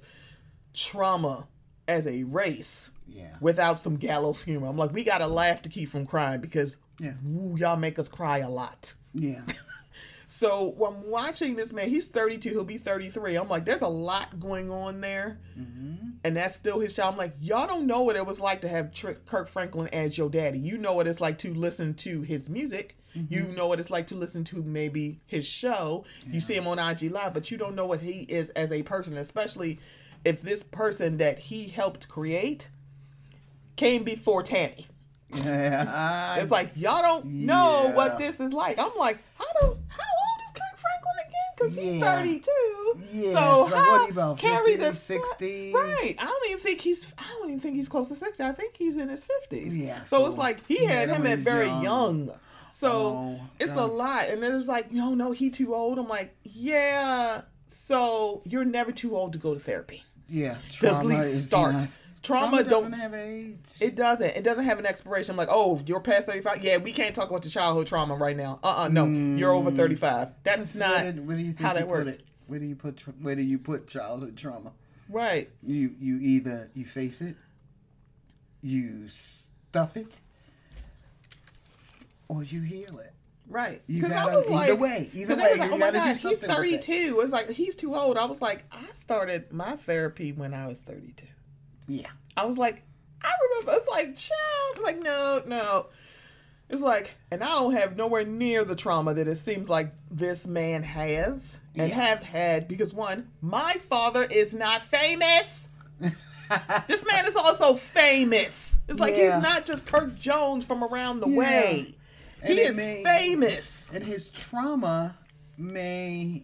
trauma as a race Yeah. without some gallows humor i'm like we gotta laugh to keep from crying because Yeah. woo, y'all make us cry a lot Yeah. so when I'm watching this man, he's 32, he'll be 33. I'm like, there's a lot going on there, mm-hmm. and that's still his child. I'm like, y'all don't know what it was like to have Tr- Kirk Franklin as your daddy. You know what it's like to listen to his music. Mm-hmm. You know what it's like to listen to maybe his show. You see him on IG Live, but you don't know what he is as a person, especially if this person that he helped create came before Tammy. Yeah. It's like y'all don't know what this is like. I'm like, how do how old is Kirk Because he's 32. Yeah, So so how about, carry 50, the 60? Right. I don't even think he's. I don't even think he's close to 60. I think he's in his 50s. Yeah, So, so it's like he he had him at very young. young. So Oh, it's a God. lot. And then it's like, no, no, he too old. I'm like, yeah. So you're never too old to go to therapy. Yeah. Just at least start. not- Trauma, don't doesn't have age. it doesn't. It doesn't have an expiration. I'm like, oh, you're past 35. Yeah, we can't talk about the childhood trauma right now. Uh, uh no, you're over 35. That's Where not where do you think how that put works. it? Where do you put tra- where do you put childhood trauma? right. You you either you face it, you stuff it, or you heal it. Right. You 'Cause I gotta- was either like- way, either I was way, like, you oh my gosh, he's something with it. 32. It's like he's too old. I was like, I started my therapy when I was 32. Yeah. I was like, I remember. It's like, child. I'm like, no, no. It's like, and I don't have nowhere near the trauma that it seems like this man has and Yeah. have had because one, my father is not famous. this man is also famous. It's like Yeah. he's not just Kirk Jones from around the Yeah. way. And he is may- famous. and his trauma may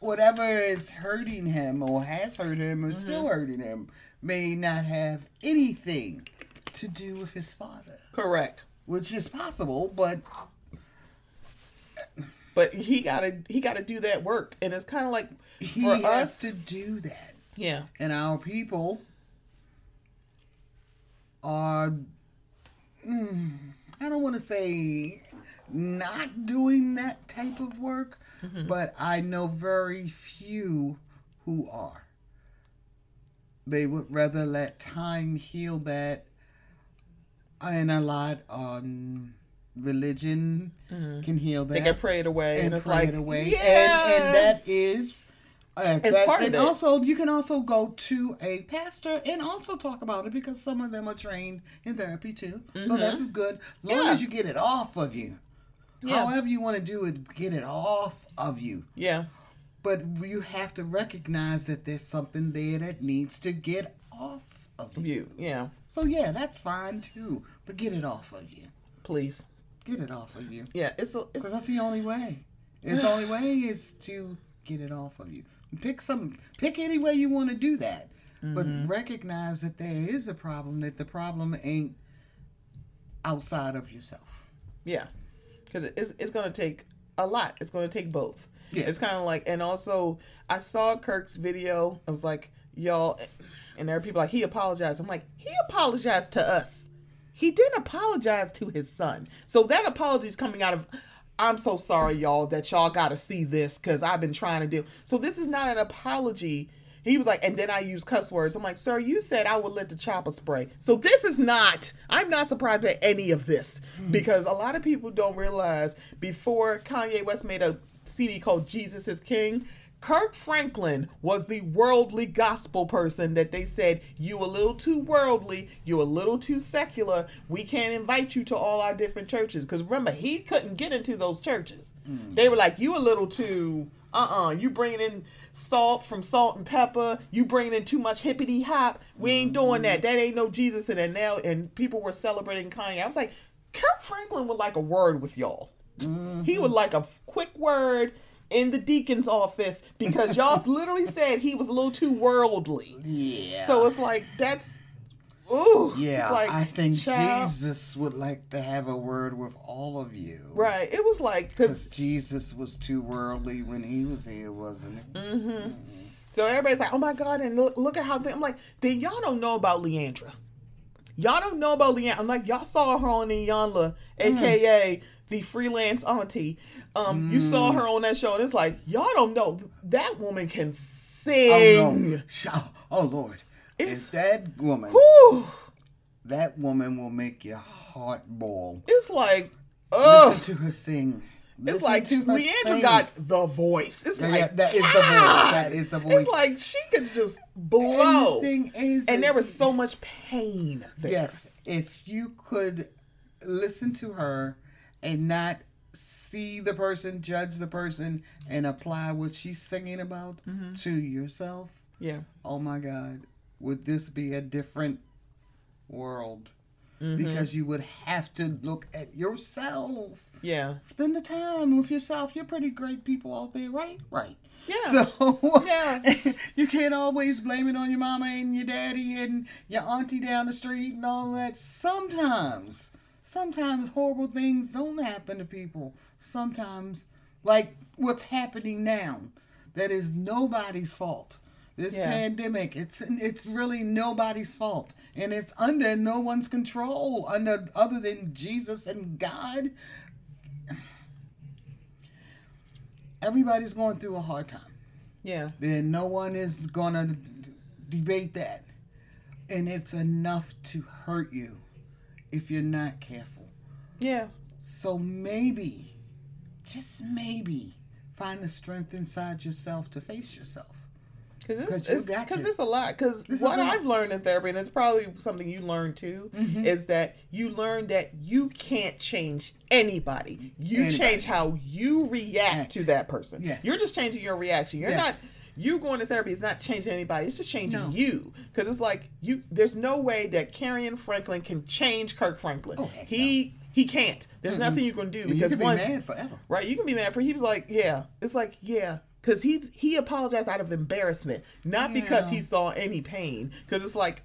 whatever is hurting him or has hurt him or Mm-hmm. still hurting him may not have anything to do with his father Correct. which is possible but But he gotta he gotta do that work, and it's kind of like he for has us. to do that yeah. and our people are mm, i don't want to say not doing that type of work but i know very few who are they would rather let time heal that and a lot on religion can heal that. Mm-hmm. They get prayed away, and, and it's pray like it away. yeah, And, and that is. Uh, that- part of and it. also, you can also go to a pastor and also talk about it because some of them are trained in therapy too. So that's good. As long Mm-hmm. Yeah. as you get it off of you. Yeah. However you want to do it, get it off of you. yeah, But you have to recognize that there's something there that needs to get off of you. yeah, So yeah, that's fine too. But get it off of you. please, Get it off of you. yeah. It's Because that's the only way. It's the only way is to get it off of you. Pick some pick any way you want to do that. But mm-hmm. recognize that there is a problem, that the problem ain't outside of yourself. Yeah, because it's it's gonna take a lot. It's gonna take both. Yeah. It's kind of like, and also I saw Kirk's video. I was like, y'all, and there are people like he apologized. I'm like, he apologized to us. He didn't apologize to his son. So that apology is coming out of. I'm so sorry, y'all, that y'all got to see this because I've been trying to do. So this is not an apology. He was like, and then I use cuss words. I'm like, sir, you said I would let the chopper spray. So this is not, I'm not surprised at any of this mm-hmm. because a lot of people don't realize before Kanye West made a CD called Jesus is King, Kirk Franklin was the worldly gospel person that they said, you a little too worldly, you a little too secular. We can't invite you to all our different churches. Because remember, he couldn't get into those churches. Mm. They were like, you a little too, uh-uh, you bringing in salt from salt and pepper. You bringing in too much hippity hop. We ain't doing that. Mm-hmm. That ain't no Jesus in it now. And people were celebrating Kanye. I was like, Kirk Franklin would like a word with y'all. He would like a quick word in the deacon's office because y'all literally said he was a little too worldly. Yeah. So it's like that's ooh. yeah, it's like, I think child- Jesus would like to have a word with all of you. Right. It was like Because Jesus was too worldly when he was here, wasn't it? Mm-hmm. so everybody's like, oh my god, and look, look at how they, I'm like, then y'all don't know about Le'Andria. Y'all don't know about Le'Andria. I'm like, y'all saw her on Iyanla, aka the freelance auntie. Um, you saw her on that show, and it's like, y'all don't know that woman can Oh, sing. no. Oh, Lord. It's- that woman, Whew. that woman will make your heart boil. It's like, oh, Listen to her sing. it's like to Le'Andria sing. got the voice. It's Yeah, like yeah, that is the voice. That is the voice. It's like she could just blow, and there was so much pain there. Yes, if you could listen to her and not see the person, judge the person, and apply what she's singing about Mm-hmm. to yourself, yeah, oh my God, would this be a different world? Mm-hmm. Because you would have to look at yourself. yeah, Spend the time with yourself. You're pretty great people out there, right? Right. Yeah. So Yeah. you can't always blame it on your mama and your daddy and your auntie down the street and all that. Sometimes, sometimes horrible things don't happen to people. Sometimes, like what's happening now, that is nobody's fault. This Yeah. pandemic, it's it's really nobody's fault, and it's under no one's control, under other than Jesus and God. Everybody's going through a hard time yeah, then no one is gonna d- debate that and it's enough to hurt you if you're not careful yeah, so maybe just maybe find the strength inside yourself to face yourself Because it's it's, 'cause it's a lot. Because what. I've learned in therapy, and it's probably something you learned too, Mm-hmm. is that you learn that you can't change anybody. You Anybody. change how you react Act. to that person. Yes. You're just changing your reaction. You're Yes. not. You going to therapy is not changing anybody. It's just changing No. you. Because it's like you. There's no way that Kerrion Franklin can change Kirk Franklin. Oh, he he can't. There's nothing you can do And you because can be one mad forever Right, you can be mad for. He was like, yeah. It's like, yeah, because he he apologized out of embarrassment, not because he saw any pain. Because it's like,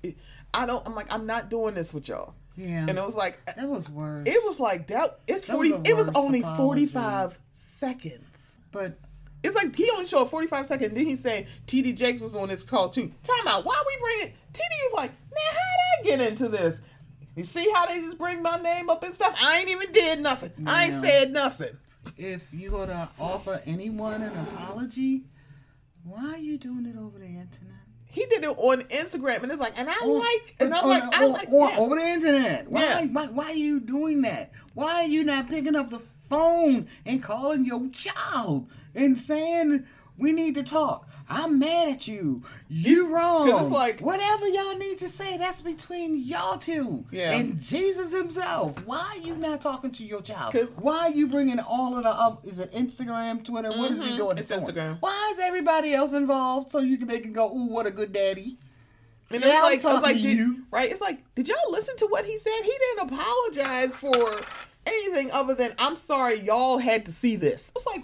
I don't. I'm like, I'm not doing this with y'all. yeah And it was like, that was worse it was like that. It's That forty. a it was only forty five seconds. but It's like he only showed 45 seconds. Then he's saying TD Jakes was on this call too. Time out. Why we bring it? TD was like, man, how'd I get into this? You see how they just bring my name up and stuff? I ain't even did nothing. I ain't said nothing. if you gonna offer anyone an apology why are you doing it over the internet he did it on Instagram, and it's like, and I On- like, and I'm like, I on- like, on- yeah. over the internet. Why, Yeah. why? Why are you doing that? Why are you not picking up the phone and calling your child and saying we need to talk? I'm mad at you. You It's- wrong. 'cause it's like- whatever y'all need to say, that's between y'all two Yeah. and Jesus Himself. Why are you not talking to your child? Why are you bringing all of the up? Is it Instagram, Twitter? What is he Mhm, doing? it's. Instagram. Why is everybody else involved so you can they can go? Ooh, what a good daddy. And Yeah, it's like, I was like, did, you. right? It's like, did y'all listen to what he said? He didn't apologize for anything other than, I'm sorry, y'all had to see this. It's like,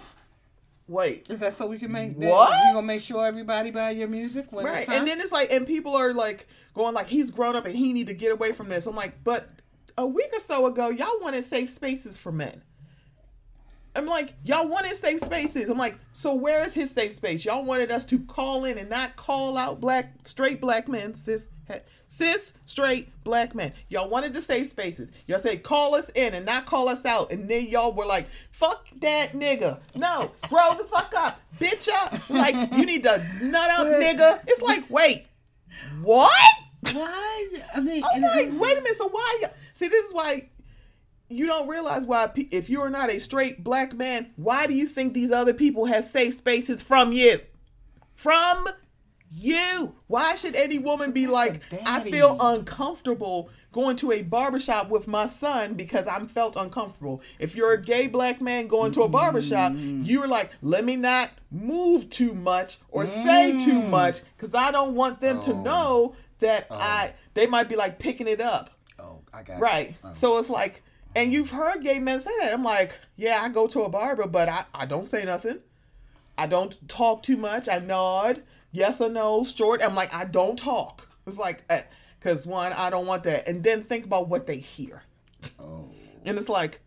wait, Is that so we can make What? You gonna make sure everybody buy your music right? And then it's like, and people are like going like, he's grown up and he need to get away from this. I'm like, but a week or so ago, y'all wanted safe spaces for men. I'm like, y'all wanted safe spaces. I'm like, so where is his safe space? Y'all wanted us to call in and not call out black, straight black men, cis, cis, straight black men. Y'all wanted the safe spaces. Y'all say call us in and not call us out. And then y'all were like, fuck that nigga. No, grow the fuck up, bitch up. Like, you need to nut up, nigga. It's like, wait, what? why? I mean, I was like, wait a minute. So why? See, this is why you don't realize why. If you are not a straight black man, why do you think these other people have safe spaces from you? From you. Why should any woman be like, I feel uncomfortable going to a barbershop with my son because I'm felt uncomfortable. If you're a gay black man going to a barbershop, Mm. you're like, let me not move too much or say too Mm. much because I don't want them to Oh. know that I they might be like picking it up. Oh, I got Right. Oh. So it's like and you've heard gay men say that. I'm like, yeah, I go to a barber, but I, I don't say nothing. I don't talk too much. I nod, yes or no, short. I'm like, I don't talk. It's like, eh, because one, I don't want that. And then think about what they hear. Oh. And it's like,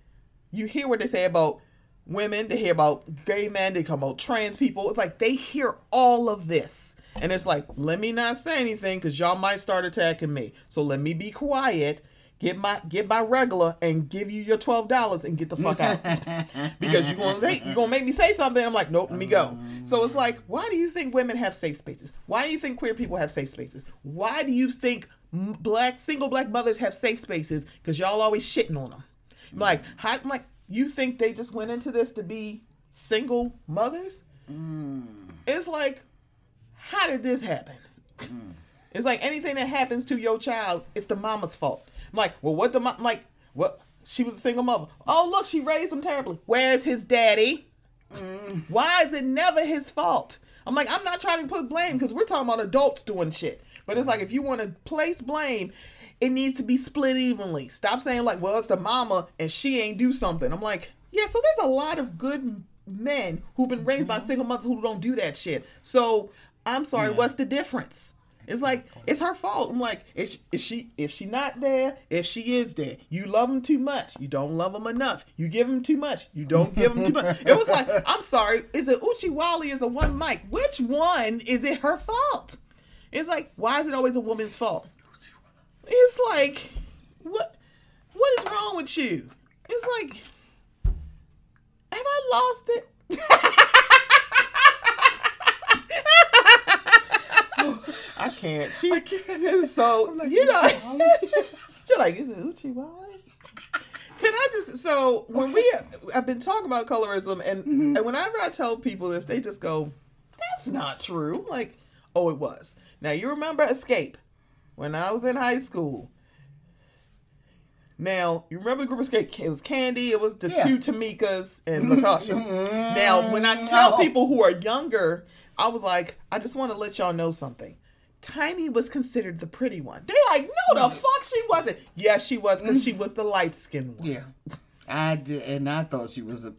you hear what they say about women, they hear about gay men, they come about trans people. It's like they hear all of this. And it's like, let me not say anything because y'all might start attacking me. So let me be quiet, get my get my regular, and give you your twelve dollars and get the fuck out. because you're gonna make you're gonna make me say something. I'm like, nope, let me go. So it's mm. like, why do you think women have safe spaces? Why do you think queer people have safe spaces? Why do you think black single black mothers have safe spaces? Because y'all always shitting on them. Mm. Like, how, like, you think they just went into this to be single mothers? Mm. It's like, how did this happen? It's like anything that happens to your child, it's the mama's fault. I'm like, well, what the mom? Like, what? She was a single mother. Oh, look, she raised him terribly. Where's his daddy? Mm. Why is it never his fault? I'm like, I'm not trying to put blame because we're talking about adults doing shit. But it's like, if you want to place blame, it needs to be split evenly. Stop saying, like, well, it's the mama and she ain't do something. I'm like, yeah, so there's a lot of good men who've been raised by mm-hmm. single mothers who don't do that shit. So I'm sorry, what's the difference? It's like it's her fault. I'm like, is, is she if she not there? If she is there, you love him too much. You don't love him enough. You give him too much. You don't give him too much. It was like, I'm sorry. Is it Uchi Wally? Is a one mic? Which one is it her fault? It's like, why is it always a woman's fault? It's like, what what is wrong with you? It's like, have I lost it? I can't. She I can't. so you know. She's like, is it Uchi Wally? Can I just so when we I've been talking about colorism and mm-hmm. and whenever I tell people this, they just go, "That's not true." I'm like, oh, it was. Now you remember Xscape when I was in high school. Now you remember the group Xscape? It was Kandi. It was the Yeah. two Tamikas and LaTocha. now when I tell people who are younger, I was like, I just want to let y'all know something. Tiny was considered the pretty one. They like, no, the fuck she wasn't. Yes, she was because she mm-hmm. was the light skinned one. Yeah. I did, and I thought she was a.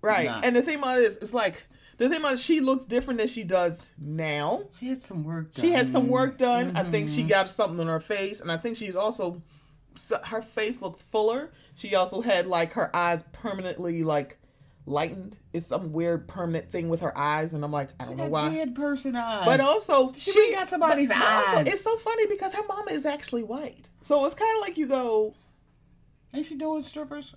Right. Nah. And the thing about it is, it's like the thing about it, she looks different than she does now. She had some work done. She had some work done. I think she mm-hmm. got something on her face, and I think she's also her face looks fuller. She also had like her eyes permanently like lightened. It's some weird permanent thing with her eyes, and I'm like, I don't know That why. dead person eyes. But also, She she, got somebody's but also, eyes. it's so funny because her mama is actually white, so it's kind of like you go, Ain't she doing strippers?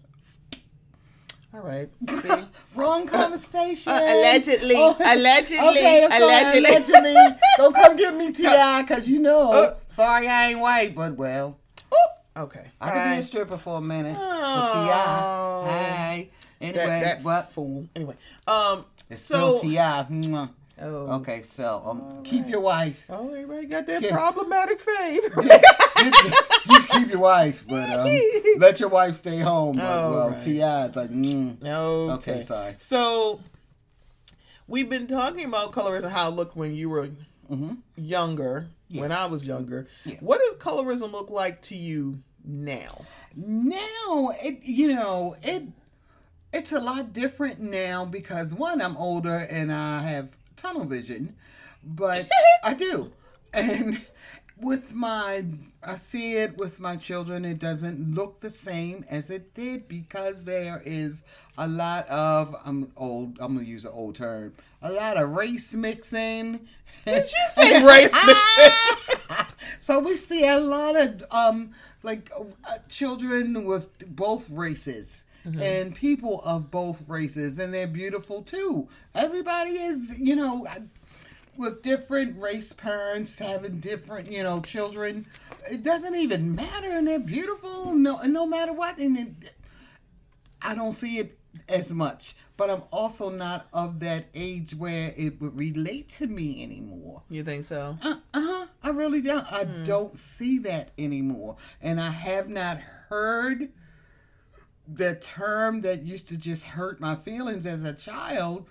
All right. See? Wrong conversation. Uh, allegedly. Allegedly. Okay, I'm sorry, Allegedly. allegedly. Don't come get me, Ti, because you know. Uh. sorry, I ain't white, but well, Okay. I could be a stripper for a minute. But Oh. Ti, hey. Anyway, that, that what? fool. Anyway, um, It's so Ti. Oh, Okay, so um, keep your wife. Oh, everybody got that Yeah. problematic fave. you keep your wife, but um, let your wife stay home. Oh, well, right. Ti, it's like, mm. okay. Okay, sorry. So we've been talking about colorism, how it looked when you were Mhm. younger, Yeah. when I was younger. Yeah. What does colorism look like to you now? now it you know it it's a lot different now because one i'm older and i have tunnel vision but i do. And with my i see it with my children it doesn't look the same as it did because there is a lot of i'm old i'm gonna use an old term a lot of race mixing. Did you say race mixing? so we see a lot of um like uh, children with both races and people of both races and they're beautiful too everybody is you know with different race parents having different you know children it doesn't even matter and they're beautiful no no matter what and it, i don't see it as much but i'm also not of that age where it would relate to me anymore You think so? uh huh. I really don't. I Hmm. don't see that anymore, and I have not heard the term that used to just hurt my feelings as a child.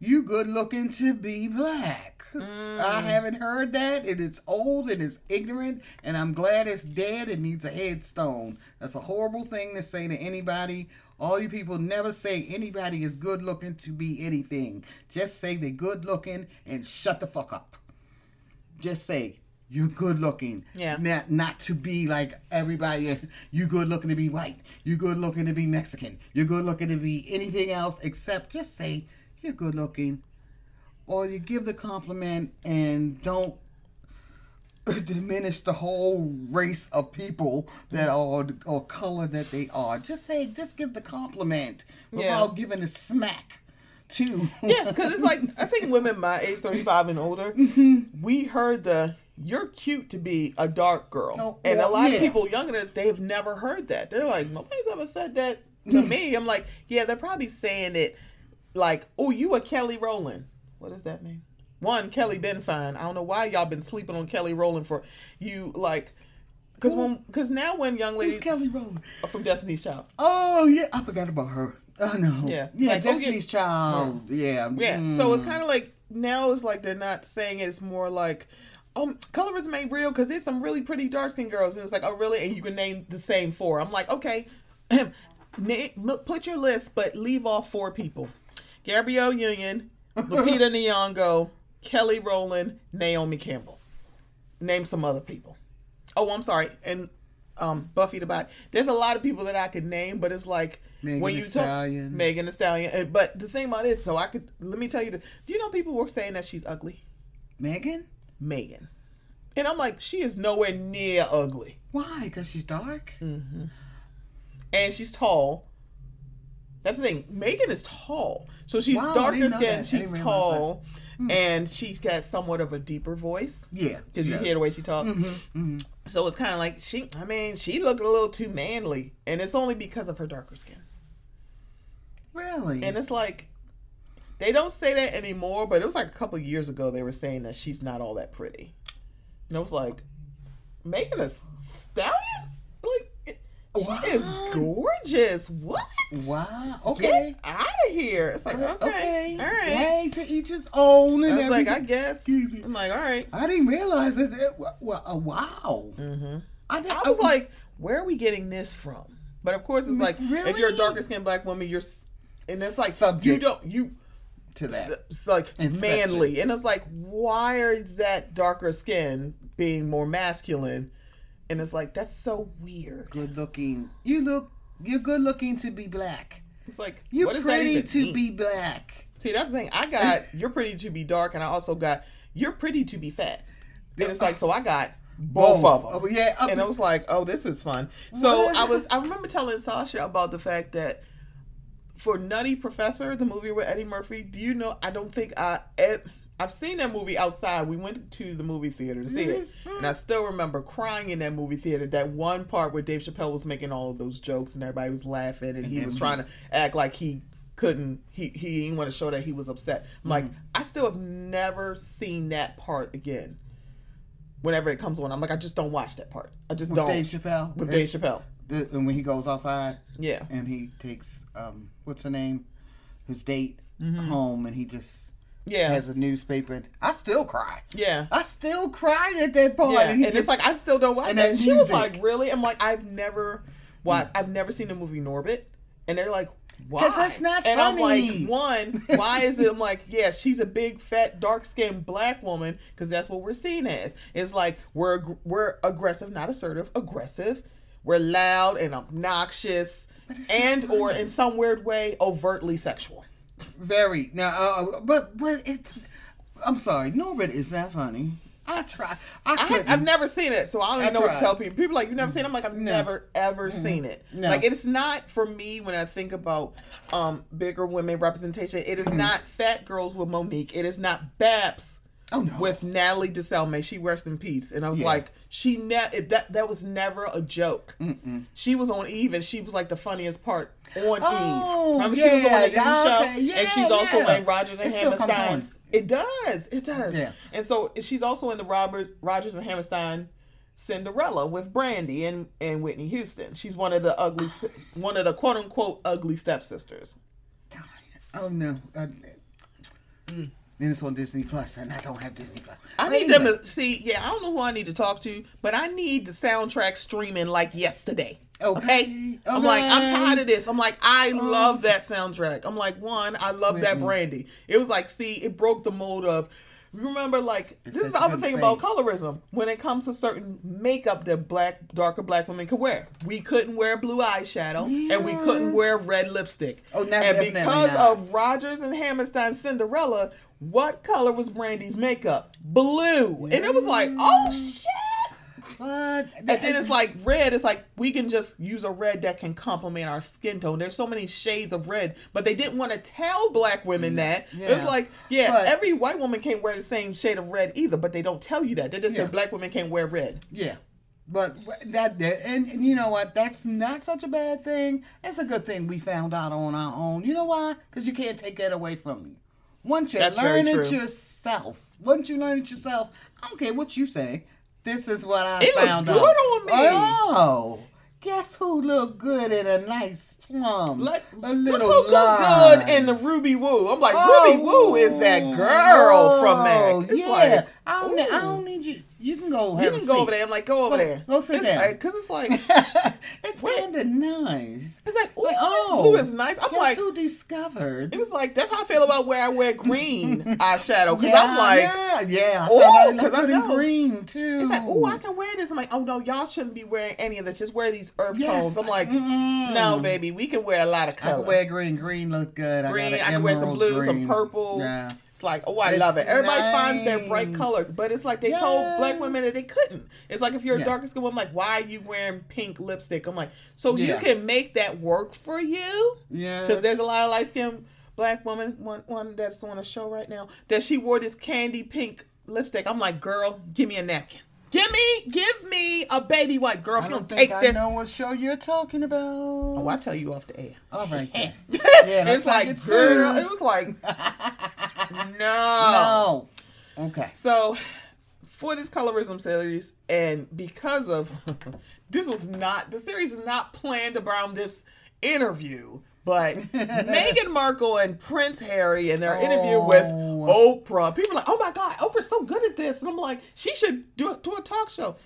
You good looking to be black. Hmm. I haven't heard that. And It is old and it's ignorant, and I'm glad it's dead. It needs a headstone. That's a horrible thing to say to anybody. All you people never say anybody is good looking to be anything. Just say they're good looking and shut the fuck up just say you're good looking. Yeah. Not not to be like everybody. You good looking to be white. You good looking to be Mexican. You're good looking to be anything else except just say you're good looking, or you give the compliment and don't diminish the whole race of people that are or color that they are. Just say just give the compliment Yeah. without giving a smack. To Yeah, because it's like I think women my age, thirty five and older, Mm-hmm. we heard the "you're cute to be a dark girl," Oh, and a lot yeah. of people younger than us, they've never heard that. They're like, nobody's ever said that to Mm. me. I'm like, yeah, they're probably saying it like, "Oh, you a Kelly Rowland." What does that mean? One, Kelly been fine. I don't know why y'all been sleeping on Kelly Rowland for you like. Cause when, cause now when young Who's ladies Kelly Rowland? from Destiny's Child, Oh yeah, I forgot about her. Oh no. Yeah. Yeah, Like, oh, Destiny's Child. Yeah. Yeah, so it's Mm. kind of like now it's like they're not saying it, it's more like, um, colorism ain't real because there's some really pretty dark skinned girls, and it's like, oh really? And you can name the same four. I'm like, okay, put your list, but leave off four people: Gabrielle Union, Lupita Nyong'o, Kelly Rowland, Naomi Campbell. Name some other people. Oh, I'm sorry, and um, Buffy the Body. There's a lot of people that I could name, but it's like Megan when you talk. Megan Thee Stallion. But the thing about it, so I could let me tell you this. Do you know people were saying that she's ugly? Megan. Megan. And I'm like, she is nowhere near ugly. Why? Because she's dark. Mm. And she's tall. That's the thing. Megan is tall. So she's Wow, darker skinned, she's tall, and she's got somewhat of a deeper voice. Yeah. Because you yes. hear the way she talks. hmm So it's kind of like she, I mean, she looked a little too manly. And it's only because of her darker skin. Really? And it's like, they don't say that anymore, but it was like a couple years ago they were saying that she's not all that pretty. And I was like, Megan a stallion? Like, it- she is gorgeous. What? wow. Okay. Get out of here. It's like, okay. All right. Hey, to each his own. And I was like, I guess. I'm like, all right. I didn't realize that. wa- wa- uh, wow. Mm-hmm. I, didn't- I was like, where are we getting this from? But of course, it's like if you're a darker skinned black woman, you're, and it's like Subject. you don't you. To that. it's like manly, and it's like why is that darker skin being more masculine? And it's like that's so weird. Good looking. You look. You're good looking to be black. It's like You're what does that pretty to mean? be black. See, that's the thing. I got you're pretty to be dark, and I also got you're pretty to be fat. And it's like so I got both, of them. Oh, yeah. and I was like, "Oh, this is fun." So What? I was, I remember telling Sasha about the fact that for Nutty Professor, the movie with Eddie Murphy, do you know? I don't think I. I've seen that movie outside. We went to the movie theater to see it, Mm-hmm. and I still remember crying in that movie theater. That one part where Dave Chappelle was making all of those jokes and everybody was laughing, and he was trying to act like he couldn't. He he didn't want to show that he was upset. I'm like, Mm-hmm. I still have never seen that part again. Whenever it comes on, I'm like, I just don't watch that part. I just With don't. Dave Chappelle. with Dave Chappelle, the- and when he goes outside yeah, and he takes um what's her name, his date Mm-hmm. home, and he just yeah, has a newspaper. I still cry. yeah. I still cried at that part. Yeah, and and, he it's like I still don't watch and that. that She was like, "Really?" I'm like, "I've never, what? I've never seen the movie Norbit," and they're like, "Why?" that's not and I'm funny. like, "One, why is it?" I'm like, "Yeah, she's a big, fat, dark skinned black woman because that's what we're seen as. It's like we're we're aggressive, not assertive, aggressive. We're loud and obnoxious, and or in some weird way, overtly sexual." very now, uh, but but it's. I'm sorry, Norbit is that funny. I try. I I, couldn't. have never seen it, so I don't I even know what to tell people. People are like, you never seen it? I'm like, I've No. never ever seen it. No. Like, it's not for me when I think about um bigger women representation. It is not Phat Girlz with Mo'Nique. It is not B.A.P.S. Oh no. with Natalie Desselle. She rests in peace. And I was Yeah. like, she ne- that that was never a joke. She was on Eve, and she was like the funniest part on Oh, Eve. Remember, she was on yeah, the Eve yeah, show, okay, yeah, and she's also yeah. in Rodgers and It still comes Hammerstein's. on. It does. It does. Yeah. And so she's also in the Robert Rodgers and Hammerstein Cinderella with Brandy and, and Whitney Houston. She's one of the ugly, one of the quote unquote ugly stepsisters. Oh no. Uh, And it's on Disney Plus, and I don't have Disney Plus. I need them to see. Yeah, I don't know who I need to talk to, but I need the soundtrack streaming like yesterday. Okay. I'm like, I'm tired of this. I'm like, I oh. love that soundtrack. I'm like, one, I love that Brandy. It was like, see, it broke the mold of. Remember, like this is the other thing about colorism. When it comes to certain makeup that black, darker black women could wear, we couldn't wear blue eyeshadow and we couldn't wear red lipstick. Oh, no, and because not. of Rodgers and Hammerstein Cinderella, what color was Brandy's makeup? Blue, and it was like, oh shit. But And then it's like red. It's like we can just use a red that can complement our skin tone. There's so many shades of red, but they didn't want to tell black women mm, that. Yeah. It's like, yeah, But- every white woman can't wear the same shade of red either, but they don't tell you that. They just Yeah. say black women can't wear red. Yeah. But that, that and, and you know what? That's not such a bad thing. It's a good thing we found out on our own. You know why? Because you can't take that away from me. Once you That's learn it yourself, once you learn it yourself, I don't care what you say. This is what I It looks found good out. on me. Oh, guess who looked good in a nice plum? Like, a look little who look lines. good in the Ruby Woo. I'm like, Oh, Ruby Woo is that oh, girl from Mac. Oh, it's yeah. like, I don't, I don't need you. You can go. You can go seat. over there. I'm like, go over Go- there. go sit it's down. Like, Cause it's like, it's kind of nice. it's like, Like, oh, this blue is nice. I'm like, who discovered? it was like that's how I feel about where I wear green eyeshadow. Cause yeah, I'm like, yeah, yeah. Ooh, I found out it 'cause looked I good in know. green too. It's like, oh, I can wear this. I'm like, oh no, y'all shouldn't be wearing any of this. Just wear these earth Yes. tones. I'm like, Mm-mm. no, baby, we can wear a lot of I can wear green. Green looks good. green. I, got I can wear some blue, some purple. Yeah. Like, oh, I It's love it. Everybody finds their bright nice. color, but it's like they told black women that they couldn't. It's like if you're a Yeah. darker skin woman, like, why are you wearing pink lipstick? I'm like, so you can make that work for you? Yeah. Because there's a lot of light skinned black woman, one one that's on a show right now, that she wore this candy pink lipstick. I'm like, girl, give me a napkin. Give me, give me a baby white girl. If I you don't don't take I this, know what show you're talking about. oh, I tell you off the air. All right. then. Yeah, looks it's like, it's girl, soon. it was like, no. no. Okay. So, for this colorism series, and because of this was not the series is not planned around this interview, but Meghan Markle and Prince Harry in their interview with Oh. Oprah, people are like, oh my god, Oprah's so good at this, and I'm like, she should do do a talk show.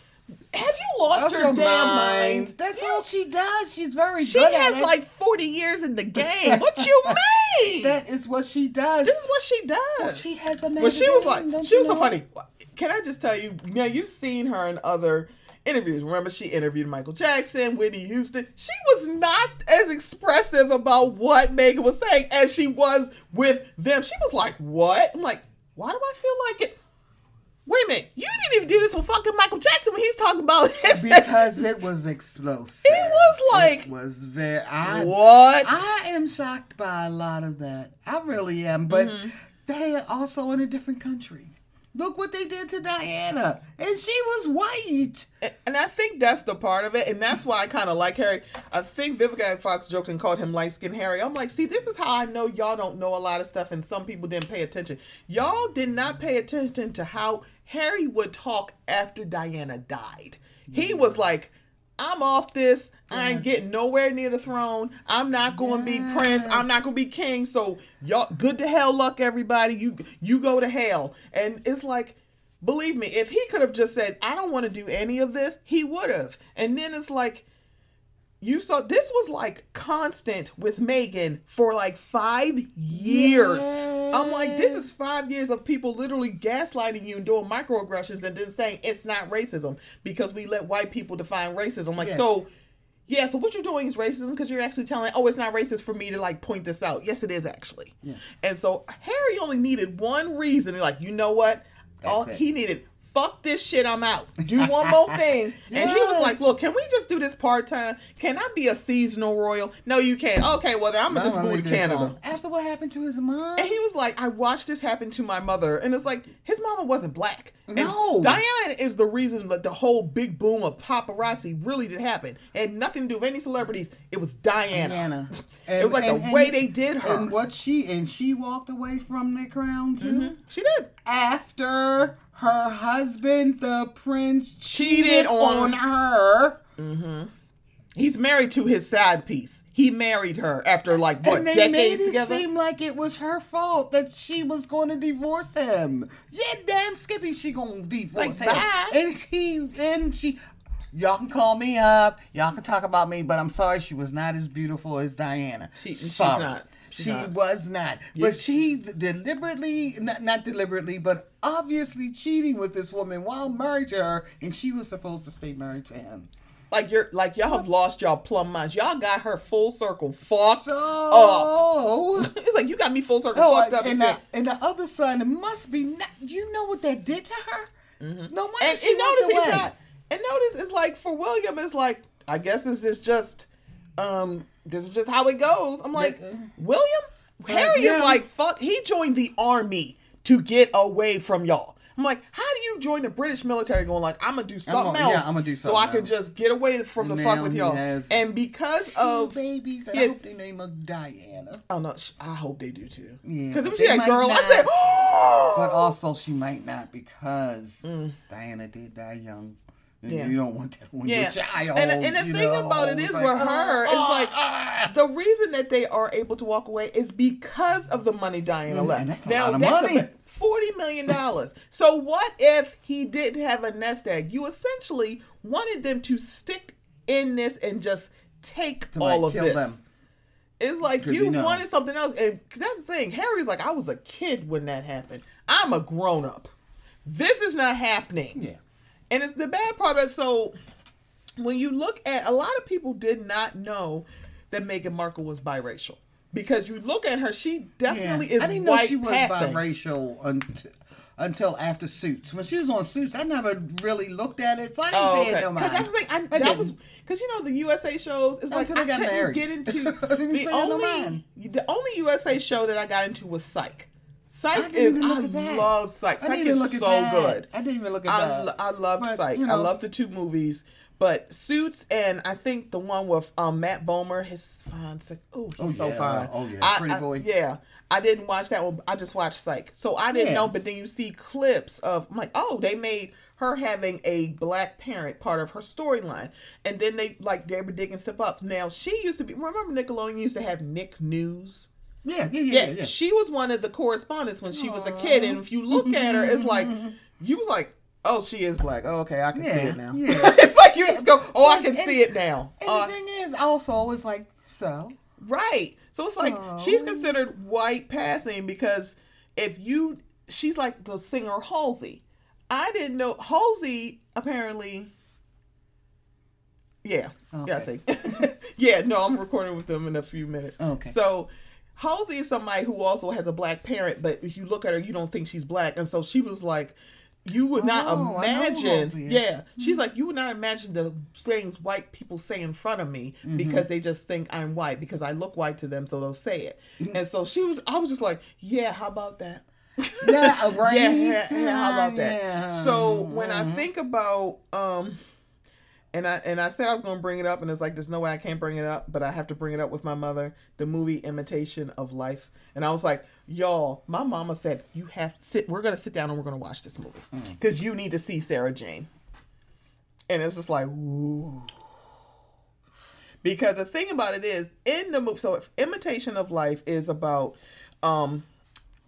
Have you lost your your damn mind. mind? That's You- all she does. She's very She good has at it. like 40 years in the game. What you mean? that is what she does. this is what she does. she has a But she was like, she was so know? funny. Can I just tell you? Now you've seen her in other interviews. Remember, she interviewed Michael Jackson, Whitney Houston. She was not as expressive about what Meghan was saying as she was with them. She was like, "What?" I'm like, "Why do I feel like it?" Wait a minute, you didn't even do this with fucking Michael Jackson when he's talking about his because it was explosive. It was like- it was very. I, What? I am shocked by a lot of that. I really am, but Mm-hmm. they are also in a different country. Look what they did to Diana, and she was white. And- I think that's the part of it, and that's why I kind of like Harry. I think Vivica Fox joked and called him light skinned Harry. I'm like, see, this is how I know y'all don't know a lot of stuff, and some people didn't pay attention. Y'all did not pay attention to how Harry would talk after Diana died. He mm. was like, I'm off this. I ain't getting nowhere near the throne. I'm not going to be prince. I'm not going to be king. So y'all, good to hell luck, everybody. You you go to hell. And it's like, believe me, if he could have just said, I don't want to do any of this, he would have. And then it's like, you saw this was like constant with Meghan for like five years. I'm like, this is five years of people literally gaslighting you and doing microaggressions and then saying it's not racism because we let white people define racism. Like, Yes. so yeah, so what you're doing is racism because you're actually telling, oh, it's not racist for me to like point this out. Yes, it is actually. Yes. And so Harry only needed one reason. Like, you know what? All it. he needed, fuck this shit, I'm out. Do one more thing. And he was like, look, can we just do this part time? Can I be a seasonal royal? No, you can't. Okay, well then I'm gonna just Mama move to Canada. alone. After what happened to his mom? And he was like, I watched this happen to my mother. And it's like, his mama wasn't black. And No. Diana is the reason that the whole big boom of paparazzi really did happen. It had nothing to do with any celebrities. It was Diana. Diana. it was like the way they did her. And what she and she walked away from the crown too. Mm-hmm. she did. After her husband, the prince, cheated, Cheated on- on her. Mm-hmm. He's married to his side piece. He married her after like what and they decades made it together. seem like it was her fault that she was going to divorce him. Yeah, damn Skippy, she gonna divorce Like, him. bye. And he and she. Y'all can call me up. Y'all can talk about me, but I'm sorry she was not as beautiful as Diana. She- she's sorry. not. She's she not. was not. But she deliberately, not, not deliberately, but obviously cheating with this woman while married to her, and she was supposed to stay married to him. like you're like y'all have lost y'all plumb minds. Y'all got her full circle fucked up. It's like you got me full circle So, fucked up. and, the, and the other son must be not. You know what that did to her? No wonder Mm-hmm. and, she and notice away. not. And notice it's like for William, it's like I guess this is just, um, this is just how it goes. I'm like William, Harry yeah. is like fuck. He joined the army to get away from y'all. I'm like, how do you join the British military? Going like, I'm gonna do something gonna- yeah, else, I'm gonna do so I something can else. just get away from the fuck with y'all. And because of babies. I hope they name her Diana. Oh no! I hope they do too. Yeah, Because if but she might girl, I not. said, But also, she might not because mm. Diana did die young. And. Yeah. you don't want that when yeah. your child. and, and the thing know, about it is, it's with her, ah, it's like ah. the reason that they are able to walk away is because of the money Diana Mm, left. and that's a now lot of money. about forty million dollars. so what if he didn't have a nest egg? You essentially wanted them to stick in this and just take To, all like, of this. them. It's like you you know. wanted something else, and that's the thing. Harry's like, I was a kid when that happened. I'm a grown up. This is not happening. Yeah. And it's the bad part of it. So when you look at a lot of people did not know that Meghan Markle was biracial. Because you look at her, she definitely is I didn't know she was passing. biracial until, until after Suits. When she was on Suits, I never really looked at it, so I didn't Oh, pay okay. no Because that's the thing. I, I that was because you know the USA shows. It's like Until I got couldn't married. get into the pay no only the only USA show that I got into was Psych. Psych is I love Psych. Psych is so that. good. I didn't even look at I, that. I love Psych. you I love the two movies. But Suits and I think the one with um, Matt Bomer, his fine. Oh, he's Oh, so yeah. fine. Oh, yeah. I- Pretty I- boy. yeah. I didn't watch that one. I just watched Psych. So I didn't Yeah. know. But then you see clips of, I'm like, oh, they made her having a black parent part of her storyline. And then they, like, they were digging stuff up. Now, she used to be, remember Nickelodeon used to have Nick News? Yeah, yeah, yeah, Yeah, yeah. yeah. she was one of the correspondents when she was a kid. And if you look at her, it's like, you was like, oh, she is black. Oh, okay, I can see it now. yeah. it's like you just go, oh, I can And- see it now. And Uh, the thing is, also, it's like, so. Right. So it's like So- she's considered white passing because if you, she's like the singer Halsey. I didn't know Halsey apparently. Yeah. Yeah. I see. yeah. No, I'm recording with them in a few minutes. Okay. So. Halsey is somebody who also has a black parent, but if you look at her, you don't think she's black. And so she was like, you would not Oh, I imagine. Yeah, she's like, you would not imagine the things white people say in front of me Mm-hmm. because they just think I'm white because I look white to them, so they'll say it. Mm-hmm. And so she was, I was just like, yeah, how about that? Yeah, right. yeah, yeah, yeah, how about that? Yeah. So when I Mhm. think about, um, and I and I said I was going to bring it up, and it's like there's no way I can't bring it up, but I have to bring it up with my mother. The movie Imitation of Life, and I was like, y'all, my mama said you have to sit. We're going to sit down and we're going to watch this movie because you need to see Sarah Jane. And it's just like, ooh. Because the thing about it is, in the movie, so if Imitation of Life is about um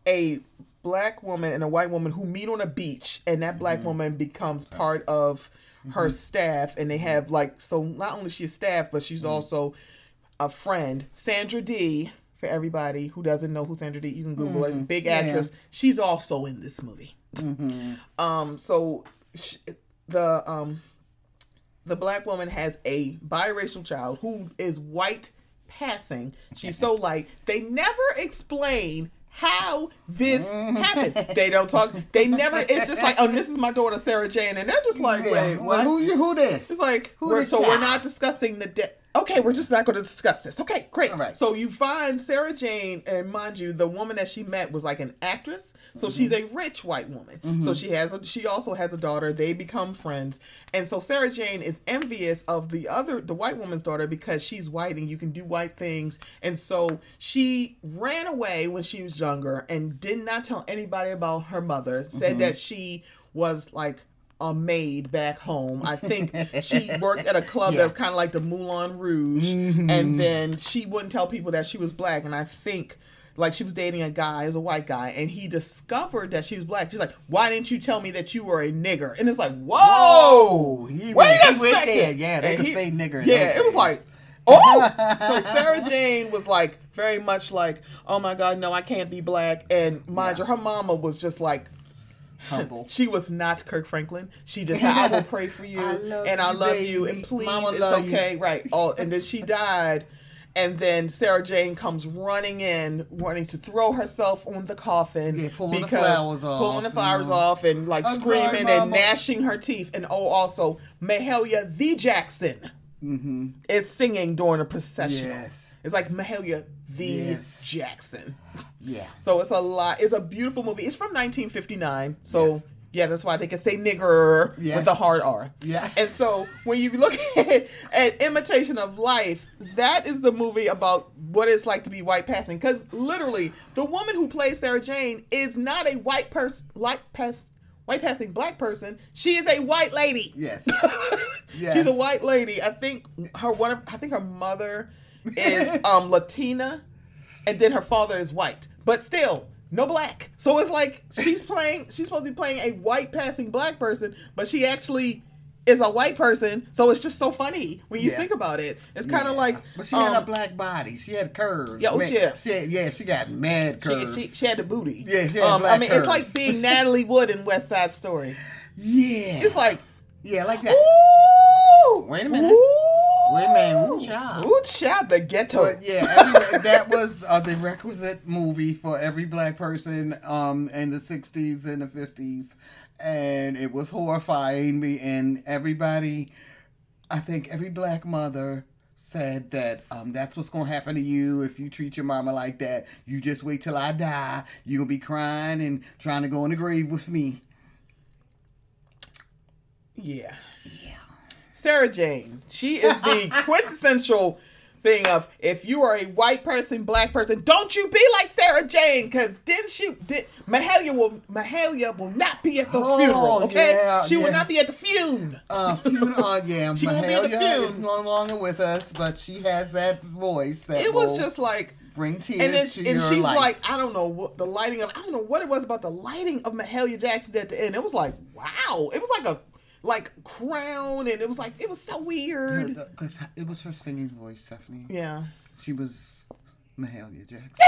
a black woman and a white woman who meet on a beach, and that black woman becomes part of her mm-hmm. staff, and they mm-hmm. have like so not only she's staff, but she's mm-hmm. also a friend, Sandra Dee. For everybody who doesn't know who Sandra Dee, you can Google it. Big Yeah. actress. She's also in this movie. Um, so sh- the um the black woman has a biracial child who is white passing. She's so light. They never explain how this mm. happened. They don't talk. They never. It's just like, oh, this is my daughter Sarah Jane, and they're just like, Yeah, wait, well, what? who you who this? It's like, Who we're, so we're not discussing the death. Okay, we're just not going to discuss this. Okay, great. All right. So you find Sarah Jane, and mind you, the woman that she met was like an actress. So Mm-hmm. she's a rich white woman. So she has, a, she also has a daughter. They become friends, and so Sarah Jane is envious of the other, the white woman's daughter because she's white and you can do white things. And so she ran away when she was younger and did not tell anybody about her mother. Said Mm-hmm. that she was like a maid back home. I think she worked at a club that was kind of like the Moulin Rouge, Mm-hmm. and then she wouldn't tell people that she was black. And I think like she was dating a guy as a white guy, and he discovered that she was black. She's like, "Why didn't you tell me that you were a nigger?" And it's like, "Whoa, Oh, he wait went, a he second. Yeah, they And could he- say nigger. Yeah, it was like. Oh, so Sarah Jane was like very much like, oh my God, no, I can't be black. And mind you, her mama was just like, humble. she was not Kirk Franklin. She just said, "I will pray for you, I love and I you, love you, and please, Mama it's love you." okay." Right. Oh, and then she died, and then Sarah Jane comes running in, wanting to throw herself on the coffin, Yeah, pulling the flowers off, pulling the you flowers know. off, and like I'm sorry, screaming and gnashing her teeth. And oh, also Mahalia the Jackson Mm-hmm. is singing during a procession. Yes. It's like Mahalia the Yes. Jackson. Yeah. So it's a lot. It's a beautiful movie. It's from 1959. So Yes. yeah, that's why they can say nigger Yes. with the hard R. Yeah. And so when you look at, at Imitation of Life, that is the movie about what it's like to be white passing. Because literally, the woman who plays Sarah Jane is not a white person, like pass, white passing black person. She is a white lady. Yes. She's a white lady. I think her one. Of, I think her mother is um Latina, and then her father is white, but still no black. So it's like she's playing. She's supposed to be playing a white passing black person, but she actually is a white person. So it's just so funny when you Yeah. think about it. It's kind of Yeah. like. But she had a um, black body. She had curves. Yeah, oh, yeah. She had, yeah, she got mad curves. she, she had the booty. Yeah, she had um, I black mean, it's like curves. seeing Natalie Wood in West Side Story. yeah. It's like, yeah, like that. ooh, Wait a minute. Ooh, Wait a minute. Ooh, child. Ooh, child, the ghetto. But yeah, anyway, that was uh, the requisite movie for every black person um, in the 60s and the 50s. And it was horrifying me. And everybody, I think every black mother said that um, that's what's going to happen to you if you treat your mama like that. You just wait till I die. You're going to be crying and trying to go in the grave with me. Yeah. Yeah. Sarah Jane. She is the quintessential thing of if you are a white person, black person, don't you be like Sarah Jane, because then she did Mahalia will Mahalia will not be at the Oh, funeral, okay? yeah, she will not be at the funeral. Uh, funeral, uh, yeah, She won't be in the Mahalia is no longer with us, but she has that voice that It was just like bring tears and then, to and your she's life. like, I don't know what the lighting of I don't know what it was about the lighting of Mahalia Jackson at the end. It was like, wow. It was like a like crown and it was like it was so weird. because it was her singing voice, Stephanie. Yeah. She was Mahalia Jackson.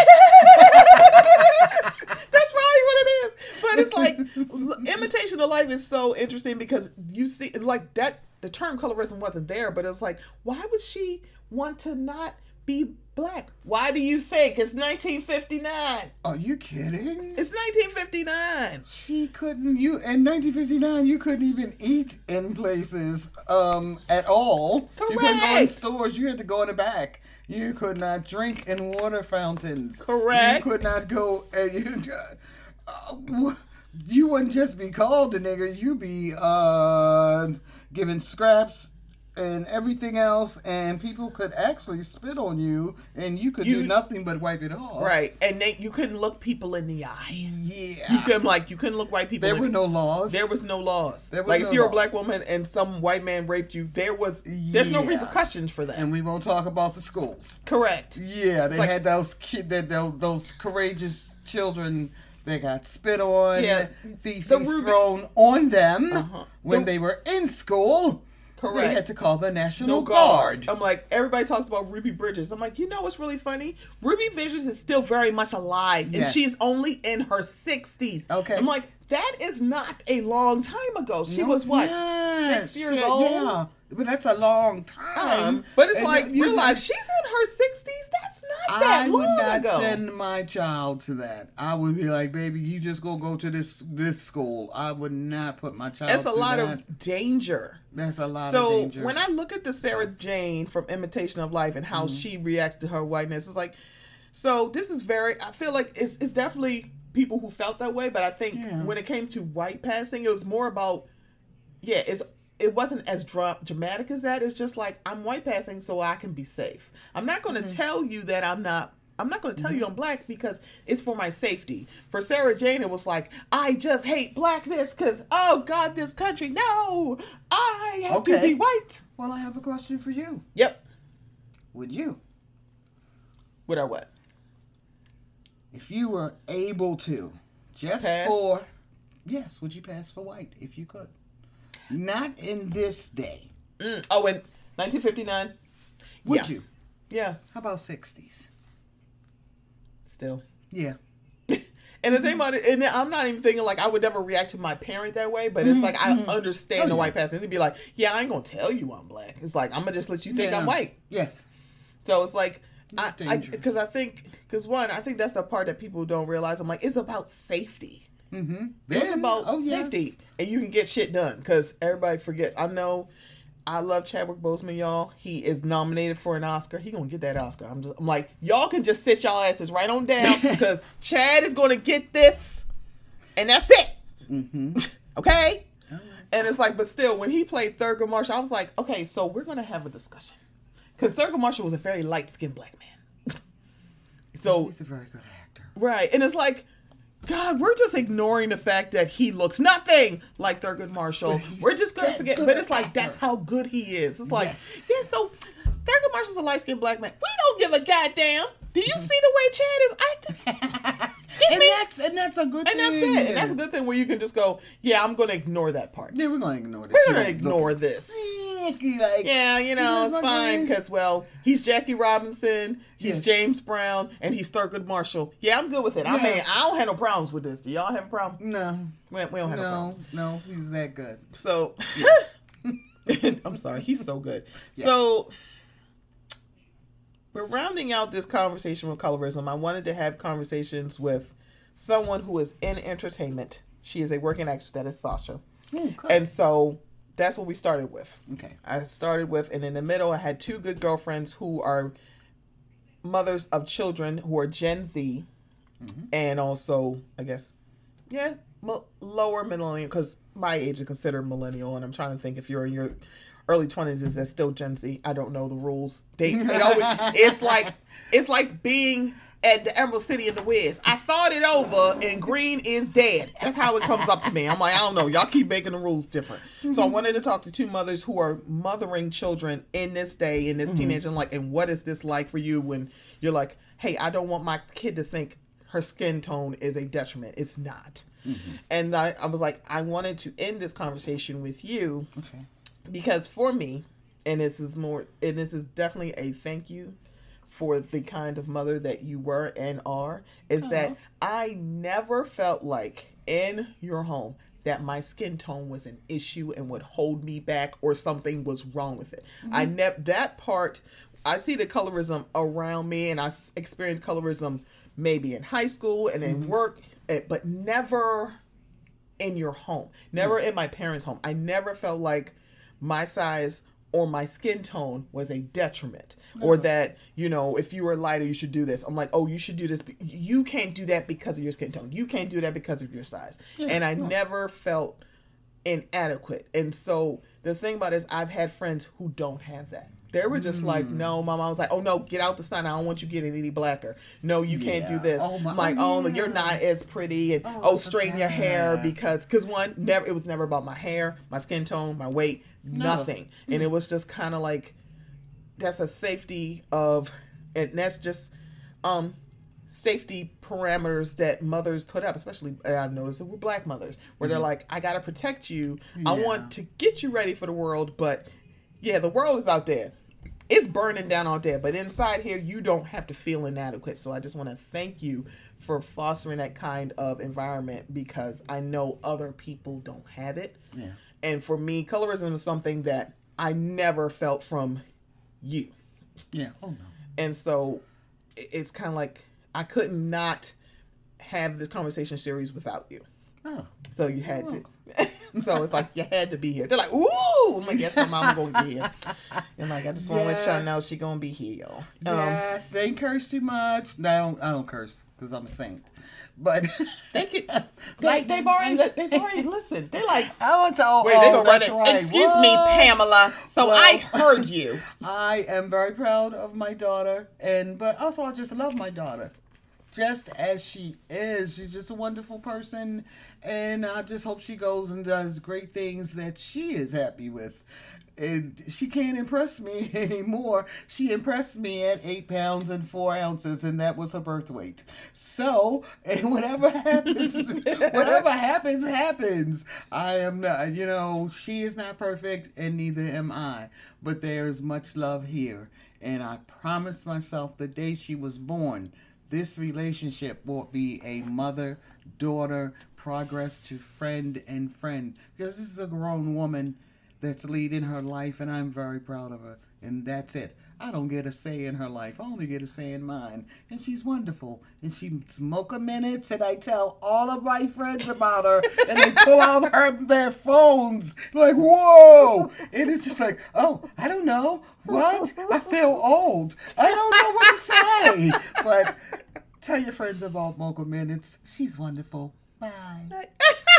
That's probably what it is. But it's like imitation of life is so interesting because you see like that the term colorism wasn't there, but it was like, why would she want to not be black. Why do you think it's 1959? Are you kidding? It's 1959. She couldn't. You in 1959, you couldn't even eat in places um at all. Correct. You couldn't go in stores. You had to go in the back. You could not drink in water fountains. Correct. You could not go. Uh, you, uh, you wouldn't just be called a nigger. You'd be uh given scraps and everything else, and people could actually spit on you, and you could You- do nothing but wipe it off. Right, and they, you couldn't look people in the eye. Yeah. You couldn't like you couldn't look white people. there were no laws. There was no laws. There was like no if you're a black woman and some white man raped you, there was there's no repercussions for that. and we won't talk about the schools. Correct. Yeah, they like- had those kid that those, those courageous children that got spit on, Yeah, feces the thrown on them Uh-huh. when The- they were in school. Correct. They had to call the National No Guard. guard. I'm like everybody talks about Ruby Bridges. I'm like, you know what's really funny? Ruby Bridges is still very much alive, and Yes. she's only in her 60s. Okay. I'm like, that is not a long time ago. She No, was what not. six years Yeah, old. Yeah, but that's a long time. Um, but it's And like you- realize she's in her 60s. That's not that I would not ago. send my child to that. I would be like, baby, you just go go to this this school. I would not put my child. It's a lot that. of danger. That's a lot of so when I look at the Sarah Jane from Imitation of Life and how Mm-hmm. she reacts to her whiteness, it's like, so this is very. I feel like it's it's definitely people who felt that way, but I think Yeah. when it came to white passing, it was more about, yeah, it's. It wasn't as dra- dramatic as that. It's just like I'm white passing so I can be safe. I'm not going to Mm-hmm. tell you that I'm not. I'm not going to tell you I'm black because it's for my safety. For Sarah Jane, it was like I just hate blackness because oh God, this country. No, I have to be white. well, I have a question for you. Yep. Would you, With our what? if you were able to, just Pass? for, yes, would you pass for white if you could? Not in this day. Mm. Oh, in 1959. Would Yeah. you? Yeah. How about sixties? Still. Yeah. And the thing about it, and I'm not even thinking like I would never react to my parent that way, but it's like I understand Oh, the yeah. white passing. It'd be like, yeah, I ain't gonna tell you I'm black. It's like I'm gonna just let you think Yeah. I'm white. Yes. So it's like, I It's dangerous. because I, think because one, I think that's the part that people don't realize. I'm like, it's about safety. Mm-hmm. It's about oh, yes. safety, and you can get shit done because everybody forgets. I know. I love Chadwick Boseman, y'all. He is nominated for an Oscar. He gonna get that Oscar. I'm just, I'm like, y'all can just sit y'all asses right on down because Chad is gonna get this, and that's it. Mm-hmm. Okay. And it's like, but still, when he played Thurgood Marshall, I was like, okay, so we're gonna have a discussion because Thurgood Marshall was a very light skinned black man. so He's a very good actor. Right. And it's like, God, we're just ignoring the fact that he looks nothing like Thurgood Marshall. We're just gonna forget. But it's like actor. that's how good he is. It's like, Yes. yeah, so Thurgood Marshall's a light skinned black man. We don't give a goddamn. Do you see the way Chad is acting? Excuse and me? that's and that's a good And that's thing. it. And that's a good thing where you can just go, yeah, I'm gonna ignore that part. Yeah, we're gonna ignore that. We're gonna ignore this. Like, Yeah, you know, it's fine because, well, he's Jackie Robinson, he's Yes. James Brown, and he's Thurgood Marshall. Yeah, I'm good with it. I mean, I don't have no problems with this. Do y'all have a problem? No, We, we don't have no, no, problems. no, he's that good. So, I'm sorry, he's so good. So, we're rounding out this conversation with colorism. I wanted to have conversations with someone who is in entertainment. She is a working actress. That is Sasha. Good. And so that's what we started with. okay. I started with, and in the middle, I had two good girlfriends who are mothers of children who are Gen Z, mm-hmm. and also, I guess, yeah, mo- lower millennial, because my age is considered millennial, and I'm trying to think if you're in your early 20s, is that still Gen Z? I don't know the rules. They, it always, it's like, it's like being at the Emerald City in the West. I thought it over, and green is dead. That's how it comes up to me. I'm like, I don't know. Y'all keep making the rules different. So I mhm. wanted to talk to two mothers who are mothering children in this day, in this mhm. teenage, and like, and what is this like for you when you're like, hey, I don't want my kid to think her skin tone is a detriment. It's not. Mm-hmm. And I, I was like, I wanted to end this conversation with you Okay. Because for me, and this is more, and this is definitely a thank you for the kind of mother that you were and are, is that uh-huh. I never felt like in your home that my skin tone was an issue and would hold me back or something was wrong with it. I mm-hmm. never that part I see the colorism around me, and I experienced colorism maybe in high school and in mm-hmm. work, eh, but never in your home. Never mm. in my parents' home. I never felt like my size or my skin tone was a detriment. Or that you know if you were lighter you should do this. I'm like oh you should do this you can't do that because of your skin tone. You can't do that because of your size. And i never felt inadequate. And so the thing about it is i've had friends who don't have that. They were just like hmm. no my mom was like oh no get out the sun. I don't want you getting any blacker. No you can't do this. Oh, my- like oh, oh you're not as pretty. And Oh, oh, straighten your hair because because one never it was never about my hair my skin tone my weight nothing. And it was just kind of like that's a safety of and that's just um safety parameters that mothers put up especially i've noticed it with black mothers where they're like i gotta protect you. I want to get you ready for the world but yeah the world is out there. It's burning down out there but inside here you don't have to feel inadequate. So i just want to thank you for fostering that kind of environment because i know other people don't have it. Yeah. And for me colorism is something that i never felt from you Yeah. Oh no. and so it's kind of like I could not have this conversation series without you. Oh. So you had to. so it's like you had to be here. They're like, ooh, I'm like, yes, my mom gonna be here. And like, I just want to let y'all know she gonna be here. y'all. Um, Yes, they ain't curse too much. No, I don't, I don't curse because I'm a saint. But they could, like they've already they've already listened. They're like, I want to. Oh, wait, they oh, gonna run that's it. right. Excuse me, Pamela. So Well- I heard you. I am very proud of my daughter, and but also I just love my daughter, just as she is. She's just a wonderful person, and I just hope she goes and does great things that she is happy with. And she can't impress me anymore. She impressed me at eight pounds and four ounces, and that was her birth weight. So, and whatever happens, whatever happens, happens. I am not, you know, she is not perfect, and neither am I. But there is much love here. And I promised myself the day she was born, this relationship will be a mother daughter progress to friend and friend. Because this is a grown woman that's leading her life, and I'm very proud of her. And that's it. I don't get a say in her life. I only get a say in mine. And she's wonderful. And she's Mocha Minutes, and I tell all of my friends about her, and they pull out her their phones. Like, whoa! And it's just like, oh, I don't know. What? I feel old. I don't know what to say. But tell your friends about Mocha Minutes. She's wonderful. Bye.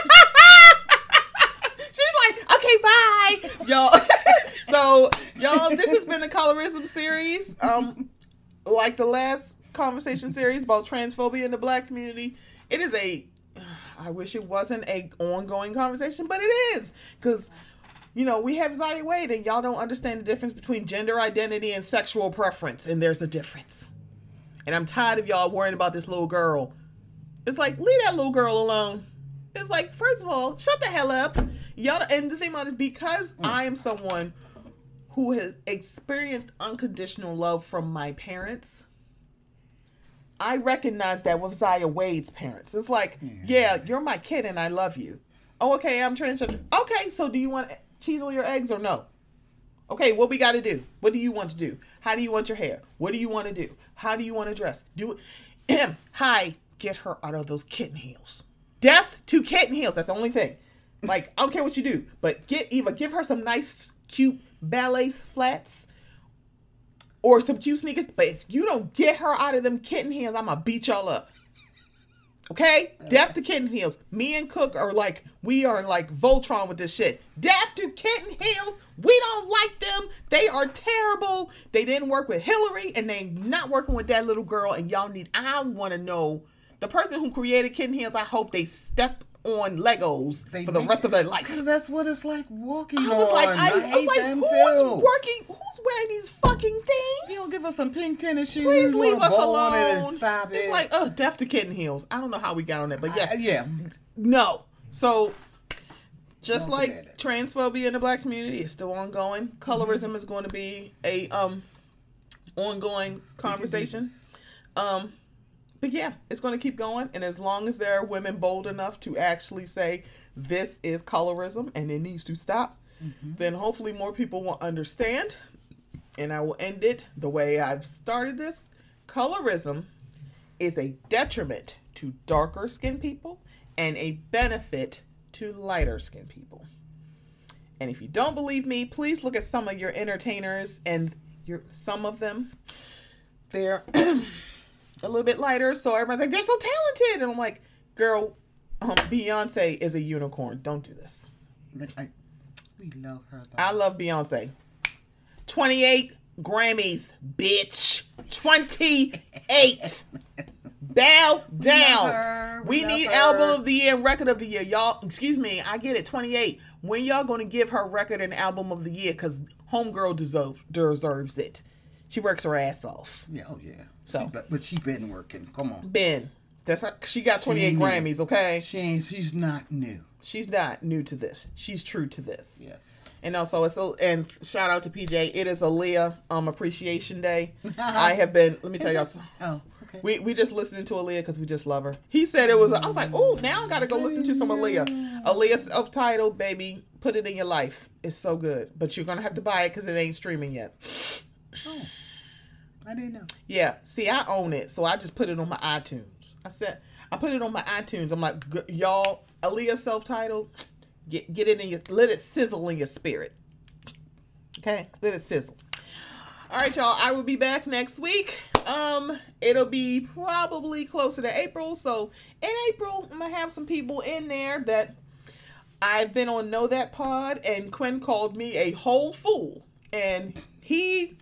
Bye, y'all. so, y'all, this has been the colorism series. Um, like the last conversation series about transphobia in the black community. It is a. I wish it wasn't a ongoing conversation, but it is because. You know, we have Zaya Wade, and y'all don't understand the difference between gender identity and sexual preference, and there's a difference. And I'm tired of y'all worrying about this little girl. It's like, leave that little girl alone. It's like, first of all, shut the hell up. Y'all, and the thing about it is because mm. I am someone who has experienced unconditional love from my parents, I recognize that with Zaya Wade's parents. It's like, yeah, you're my kid and I love you. Oh, okay, I'm transgender. Okay, so do you want cheese on your eggs or no? Okay, what we got to do? What do you want to do? How do you want your hair? What do you want to do? How do you want to dress? Do it. Hi, get her out of those kitten heels. Death to kitten heels. That's the only thing. Like, I don't care what you do, but get Eva, give her some nice, cute ballet flats or some cute sneakers. But if you don't get her out of them kitten heels, I'm gonna beat y'all up. Okay? Death to kitten heels. Me and Cook are like, we are like Voltron with this shit. Death to kitten heels. We don't like them. They are terrible. They didn't work with Hillary and they not working with that little girl. And y'all need, I want to know the person who created kitten heels, I hope they step on Legos They for the rest of their life. Because that's what it's like walking I was like, on. I, I was like, who's too. working? Who's wearing these fucking things? you don't give us some pink tennis shoes, Please leave us on it alone. Stop it. It's like, oh, death to kitten heels. I don't know how we got on that, but yes, Uh, yeah. no. So, just Don't like transphobia in the black community is still ongoing, colorism is going to be a um ongoing conversation. Um, but yeah, it's going to keep going, and as long as there are women bold enough to actually say this is colorism and it needs to stop, mm-hmm. then hopefully more people will understand. and I will end it the way I've started this. Colorism is a detriment to darker skinned people and a benefit to lighter skinned people. And if you don't believe me, please look at some of your entertainers and your some of them. They're a little bit lighter, so everyone's like, they're so talented. And I'm like, girl, um, Beyonce is a unicorn. Don't do this. I, we love her. Though. I love Beyonce. 28 Grammys, bitch. 28. Bow down. We We need album of the year and record of the year. Y'all, excuse me, I get it. 28. When y'all gonna give her record and album of the year? Because Homegirl deserve, deserves it. She works her ass off. Yeah, oh yeah. So. She, but, but she been working. Come on. Ben, that's not, she got 28 Grammys, okay? She ain't. She's not new. She's not new to this. She's true to this. Yes. And also, it's a, and shout out to PJ. It is Aaliyah um Appreciation Day. I have been. Let me tell y'all. Oh, okay. We we just listening to Aaliyah because we just love her. He said it was. I was like, oh, now I gotta go listen to some Aaliyah. Aaliyah's subtitle, baby. Put it in your life. It's so good, but you're gonna have to buy it because it ain't streaming yet. oh, I didn't know. Yeah. See, I own it, so I just put it on my iTunes. I said I put it on my iTunes. I'm like, y'all, Aaliyah self-titled. Get get it in your let it sizzle in your spirit. Okay, let it sizzle. All right, y'all. I will be back next week. Um, it'll be probably closer to April. So in April, I'm gonna have some people in there that I've been on Know That Pod, and Quinn called me a whole fool, and he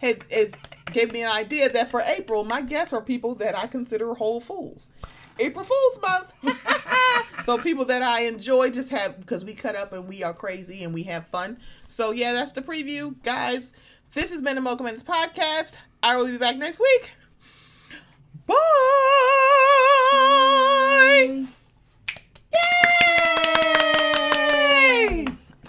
has, has gave me an idea that for April, my guests are people that I consider whole fools. April Fool's Month. so people that I enjoy just have because we cut up and we are crazy and we have fun. So yeah, that's the preview, guys. This has been the Mocha podcast. I will be back next week. Bye. Bye. Yay!